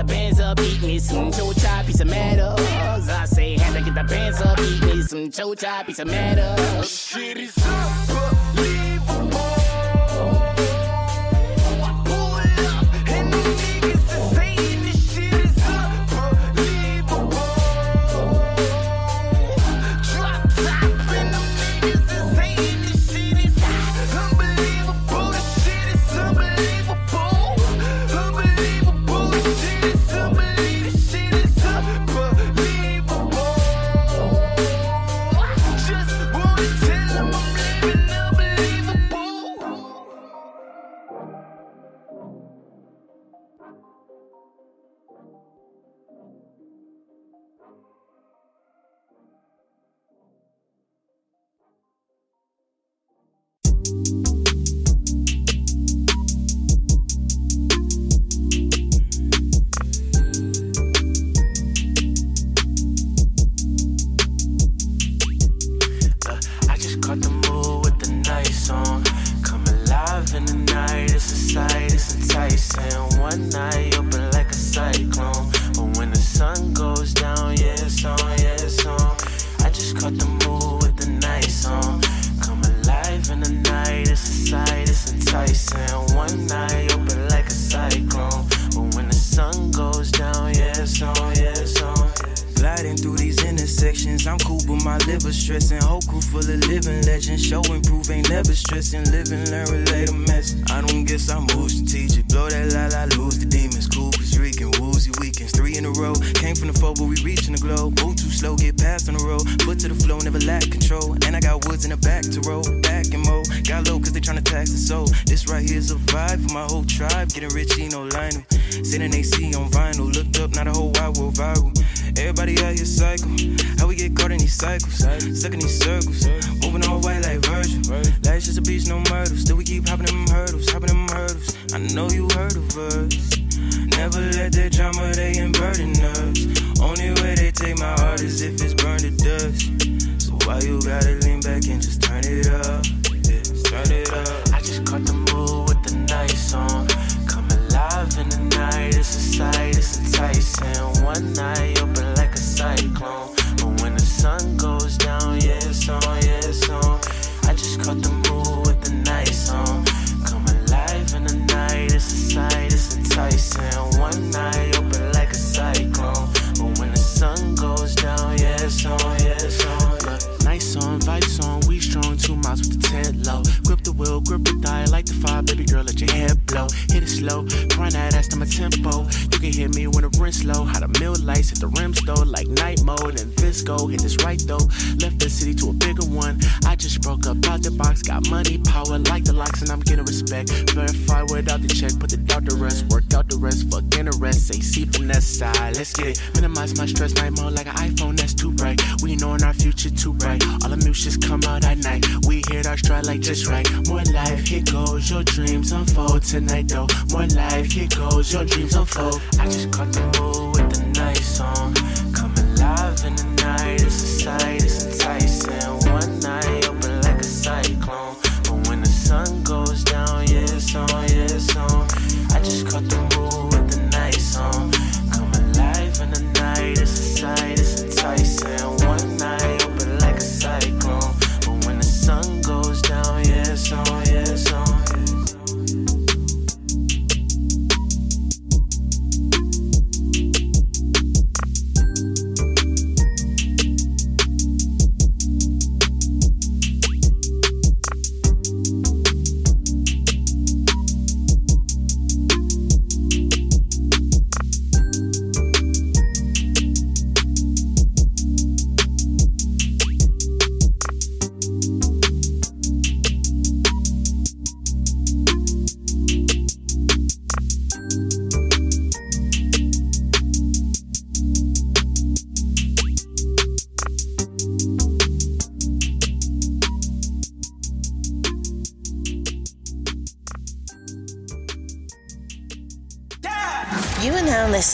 [SPEAKER 15] The bands up, eat me some chocha, piece of matters. I say, had to get the bands up, eat me some chocha, piece of matters. Shit is unbelievable.
[SPEAKER 16] blow. Hit it slow, grind that ass to my tempo. You
[SPEAKER 17] can hear me when the
[SPEAKER 18] rinse low. How the mill lights hit the rims though, like night mode and visco. Hit this right though, left the city to a bigger one. I just broke up out the box, got money, power like the locks, and I'm getting respect. Verify without the check, put the doubt to rest, work out the rest, fuck in the rest. AC finesse side, let's get it. Minimize my stress, night mode like an iPhone that's too bright. We knowin' our future too bright. All the new shit's come out at night. We hit our stride like just right. More life, here goes your dreams unfold tonight though. More life, here goes your dreams unfold. I just caught the mood with the nice song. Come alive in the night, it's a sight, it's enticing. One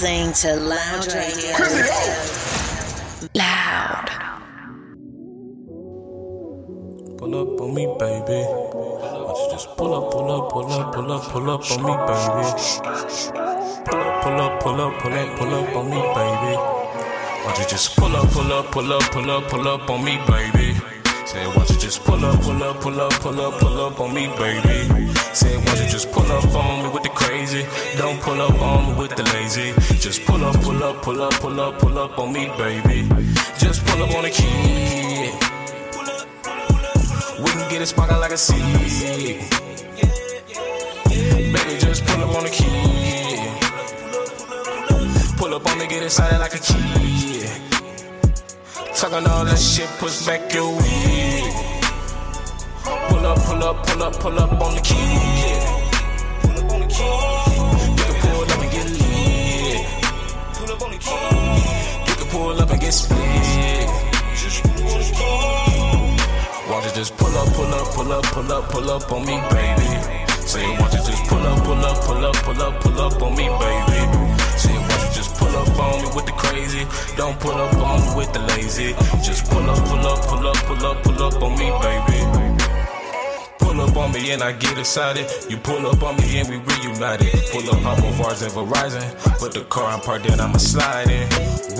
[SPEAKER 1] listening to Loud Radio. Loud.
[SPEAKER 7] Pull up on me, baby. Why don't you just pull up, pull up, pull up, pull up, pull up on me, baby. Pull up, pull up, pull up, pull up, pull up on me, baby. Why don't you just pull up, pull up, pull up, pull up, pull up on me, baby. Say, why don't you just pull up, pull up, pull up, pull up, pull up on me, baby. Say, why don't you just pull up on me with the crazy? Don't pull up on me with the lazy. Just pull up, pull up, pull up, pull up, pull up on me, baby. Just pull up on the key. We can get it sparking like a seed. Baby, just pull up on the key. Pull up on me, get excited like a kid. Talking all that shit, push back your wig. Pull up, pull up, pull up, pull up on the key. Pull up on the key. You can pull up and get lit. Pull up on the key. You can pull up and get split. Don't you just pull up, pull up, pull up, pull up, pull up on me, baby? Say, don't you just pull up, pull up, pull up, pull up, pull up on me, baby? Say, don't you just pull up on me with the crazy? Don't pull up on me with the lazy. Just pull up, pull up, pull up, pull up, pull up on me, baby. Pull up on me and I get excited. You pull up on me and we reunited. Pull up on Vars and Verizon. Put the car in park, then I'ma slide in.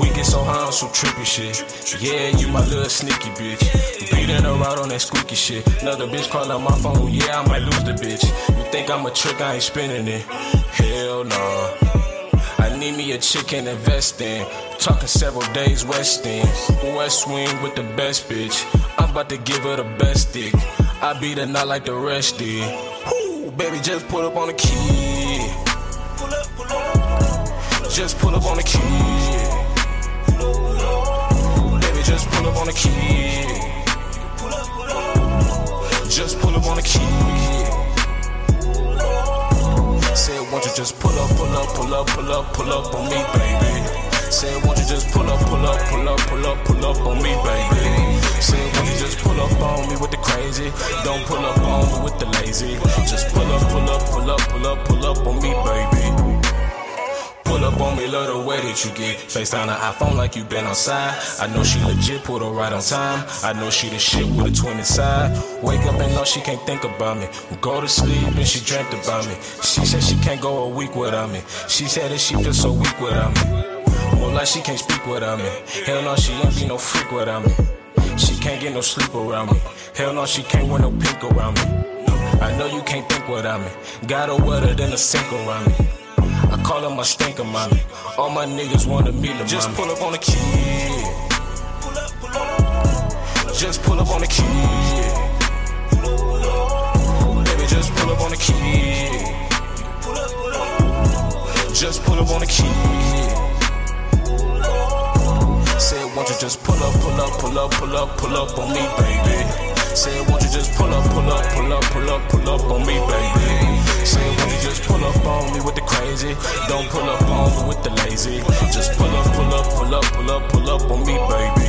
[SPEAKER 7] We get so high on some trippy shit. Yeah, you my little sneaky bitch. Beating out on that squeaky shit. Another bitch calling my phone. Yeah, I might lose the bitch. You think I'm a trick? I ain't spinning it. Hell nah. I need me a chick and invest in. Talking several days West End. West Wing with the best bitch. I'm about to give her the best dick. I beat her not like the rest did. Woo, baby, just pull up on the key. Just pull up on the key. Baby, just pull up on the key. Just pull up on the key. Said, won't you just pull up, pull up, pull up, pull up, pull up on me, baby. Said, won't you just pull up, pull up, pull up, pull up, pull up on me, baby. Crazy? Don't pull up on me with the lazy. Just pull up, pull up, pull up, pull up, pull up on me, baby. Pull up on me, love the way that you get. FaceTime the iPhone like you been outside. I know she legit, put her right on time. I know she the shit with a twin inside. Wake up and know she can't think about me. Go to sleep and she dreamt about me. She said she can't go a week without me. She said that she feel so weak without me. More like she can't speak without me. Hell no, she ain't be no freak without me. She can't get no sleep around me. Hell no, she can't wear no pink around me. I know you can't think without me. Got her wetter than a sink around me. I call her my stinker mommy. All my niggas wanna meet her Just pull up on the key. Just pull up on the key. Baby, just pull up on the key. Just pull up on the key won't you just pull up, pull up, pull up, pull up, pull up on me, baby? Say, won't you just pull up, pull up, pull up, pull up, pull up on me, baby? Say, won't you just pull up on me with the crazy? Don't pull up on me with the lazy. Just pull up, pull up, pull up, pull up, pull up
[SPEAKER 2] on me,
[SPEAKER 19] baby.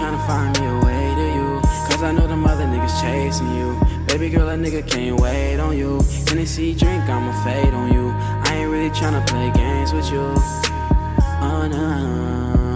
[SPEAKER 19] trying to find me a way to you. Cause I know the mother niggas chasing you. Baby girl, a nigga can't wait on you. Tennessee drink, I'ma fade on you. I ain't really trying to play games with you. Oh no.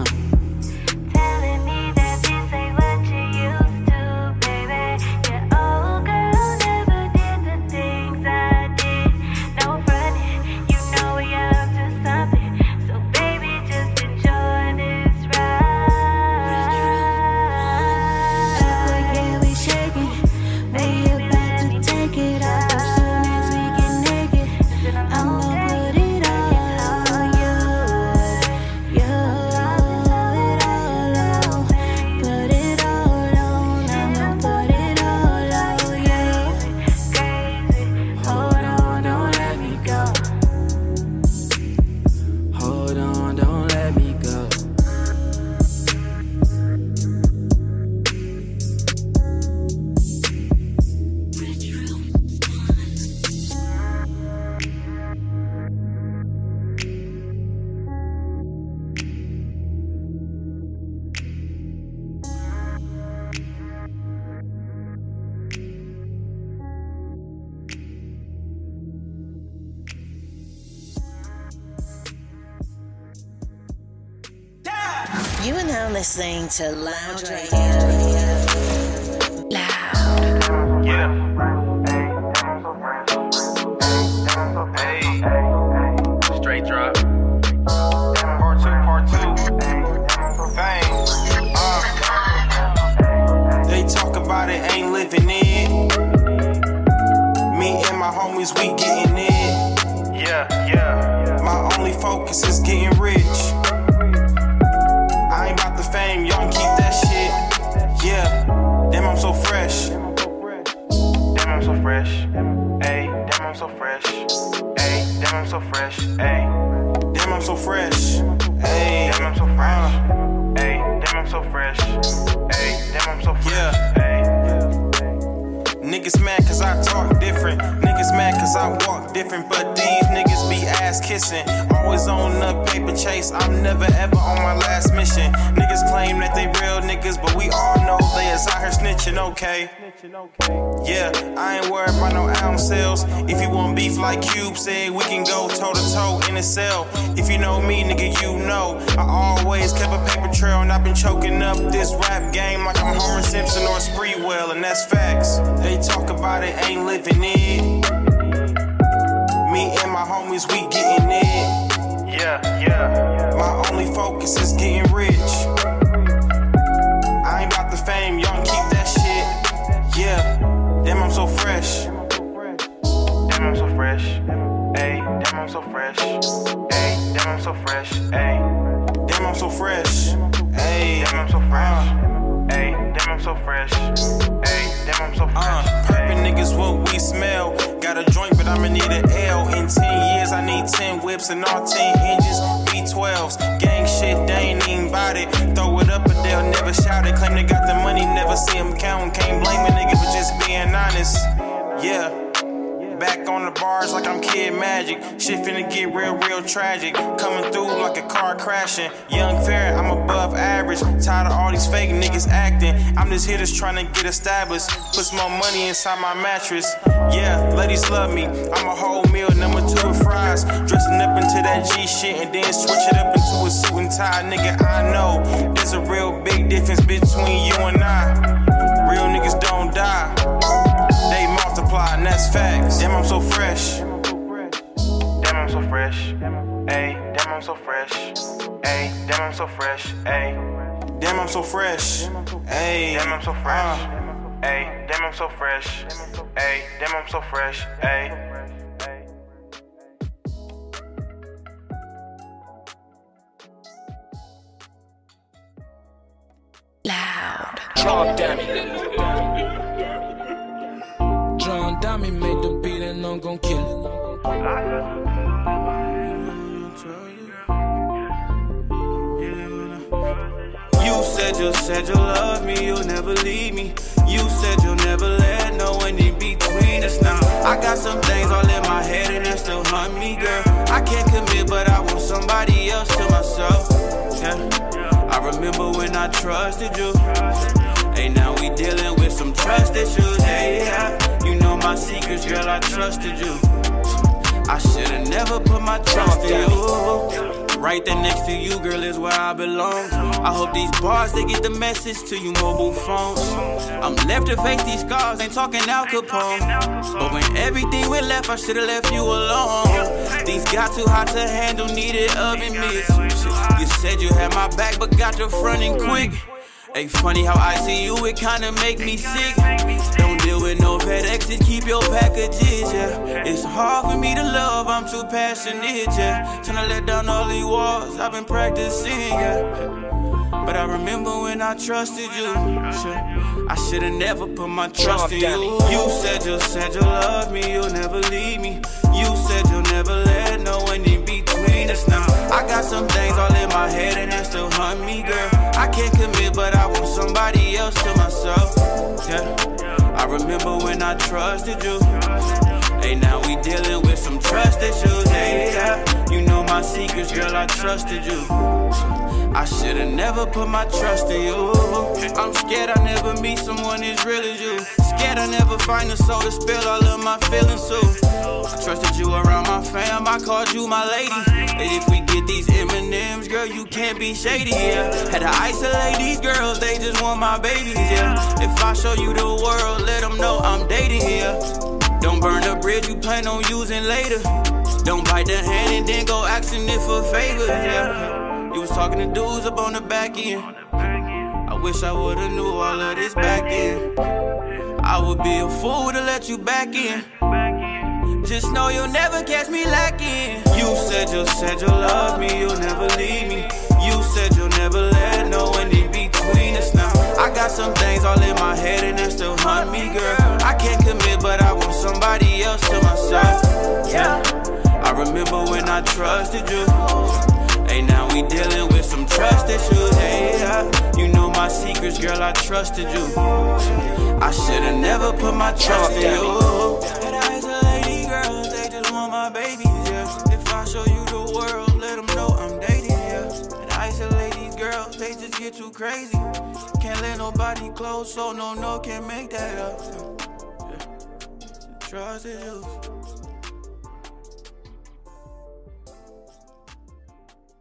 [SPEAKER 2] to
[SPEAKER 20] love. Fresh. Ayy, damn, I'm so fresh. Ayy, damn, I'm so fresh. Ayy, damn, I'm so fresh. Ayy, damn, I'm so fresh. Ayy, damn, I'm so fresh. Ayy, damn, I'm so fresh. Yeah. Niggas mad cause I talk different. Niggas mad cause I walk different. But these niggas be ass kissing. Always on the paper chase. I'm never ever on my last mission. Niggas claim that they real niggas, but we all know they is out here snitching, okay? Yeah, I ain't worried about no album sales. If you want beef like Cube said, we can go toe to toe in a cell. If you know me, nigga, you know. I always kept a paper trail and I've been choking up this rap game like I'm Homer Simpson or Sprewell, and that's facts. They talk about it, ain't living it. Me and my homies, we getting it. Yeah, yeah. My only focus is getting rich. Damn, I'm so fresh. Damn, I'm so fresh. Ayy, damn, I'm so fresh. Ayy, damn, I'm so fresh. Ayy, damn, I'm so fresh. Ayy, damn, I'm so fresh. Uh. Ayy, damn, I'm so fresh. Ayy, damn, I'm so fresh. Uh, purple niggas, what we smell. Got a joint, but I'ma need an L. In 10 years, I need 10 whips and all 10 hinges. V12s, gang shit, they ain't even bout it. Throw it up, but they'll never shout it. Claim they got the money, never see them count. Can't blame a nigga for just being honest. Yeah. Back on the bars like I'm Kid Magic. Shit finna get real, real tragic. Coming through like a car crashing. Young fair, I'm above average. Tired of all these fake niggas acting. I'm just here just trying to get established. Put some more money inside my mattress. Yeah, ladies love me. I'm a whole meal, number two with fries. Dressing up into that G shit and then switch it up into a suit and tie. Nigga, I know there's a real big difference between you and I. Real niggas don't die multiply, and that's facts. Damn, I'm so fresh. Damn, I'm so fresh. Ayy, damn, I'm so fresh. Ayy, damn, I'm so fresh. Ayy, damn, I'm so fresh. Ayy, damn, I'm so fresh. Uh. Ayy, damn, I'm so fresh. Ayy, damn, I'm so fresh. Ayy.
[SPEAKER 21] Loud.
[SPEAKER 14] John Dammy. John Dammy made the beat and I'm gon' kill it.
[SPEAKER 10] You said you said you love me, you'll never leave me. You said you'll never let no one in between us now. I got some things all in my head and they still hunt me, girl. I can't commit, but I want somebody else to myself. Yeah. I remember when I trusted you. Hey, now we dealing with some trust issues. Hey, yeah. Know my secrets, girl, I trusted you. I should've never put my trust in you. Right there next to you, girl, is where I belong. I hope these bars they get the message to you mobile phones. I'm left to face these scars, ain't talking Al Capone. But when everything went left, I should've left you alone. These got too hot to handle, needed oven mitts. You said you had my back, but got your fronting quick. Hey, funny how I see you, it kinda make me sick. Don't with no FedExes, keep your packages, yeah. It's hard for me to love, I'm too passionate, yeah. Trying to let down all these walls, I've been practicing, yeah. But I remember when I trusted you. Shit, I should've never put my trust in you. You said you said you love me, you'll never leave me. You said you'll never let no one in between us now. I got some things all in my head and they still hunt me, girl. I can't commit, but I want somebody else to myself. Yeah, I remember when I trusted you. Hey, now we dealing with some trust issues. Hey, yeah, you know my secrets, girl. I trusted you. I should've never put my trust in you. I'm scared I never meet someone as real as you. Scared I never find a soul to spill all of my feelings to. I trusted you around my fam, I called you my lady. And if we get these M&M's, girl, you can't be shady, yeah. Had to isolate these girls, they just want my babies, yeah. If I show you the world, let them know I'm dating, yeah. Don't burn the bridge you plan on using later. Don't bite the hand and then go asking it for favors, yeah. You was talking to dudes up on the back end. I wish I would've knew all of this back then. I would be a fool to let you back in. Just know you'll never catch me lacking. You said you said you love me, you'll never leave me. You said you'll never let I got some things all in my head and they still hunt me, girl. I can't commit, but I want somebody else to myself. Yeah. I remember when I trusted you. Hey, now we dealing with some trust issues. Hey, yeah. you know my secrets, girl. I trusted you. I should've never put my trust in you. Ain't a lady, girls, they just want my babies. If I show you the world, let them know I'm dating, yeah. And I these girls, they just get too crazy. Can't let nobody close, so no, no, can't make that up. Yeah. Trust issues.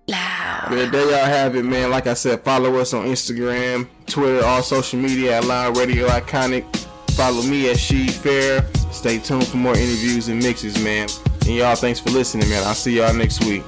[SPEAKER 3] Man, there y'all have it, man. Like I said, follow us on Instagram, Twitter, all social media at Loud Radio Iconic. Follow me at She Fair. Stay tuned for more interviews and mixes, man. And y'all, thanks for listening, man. I'll see y'all next week.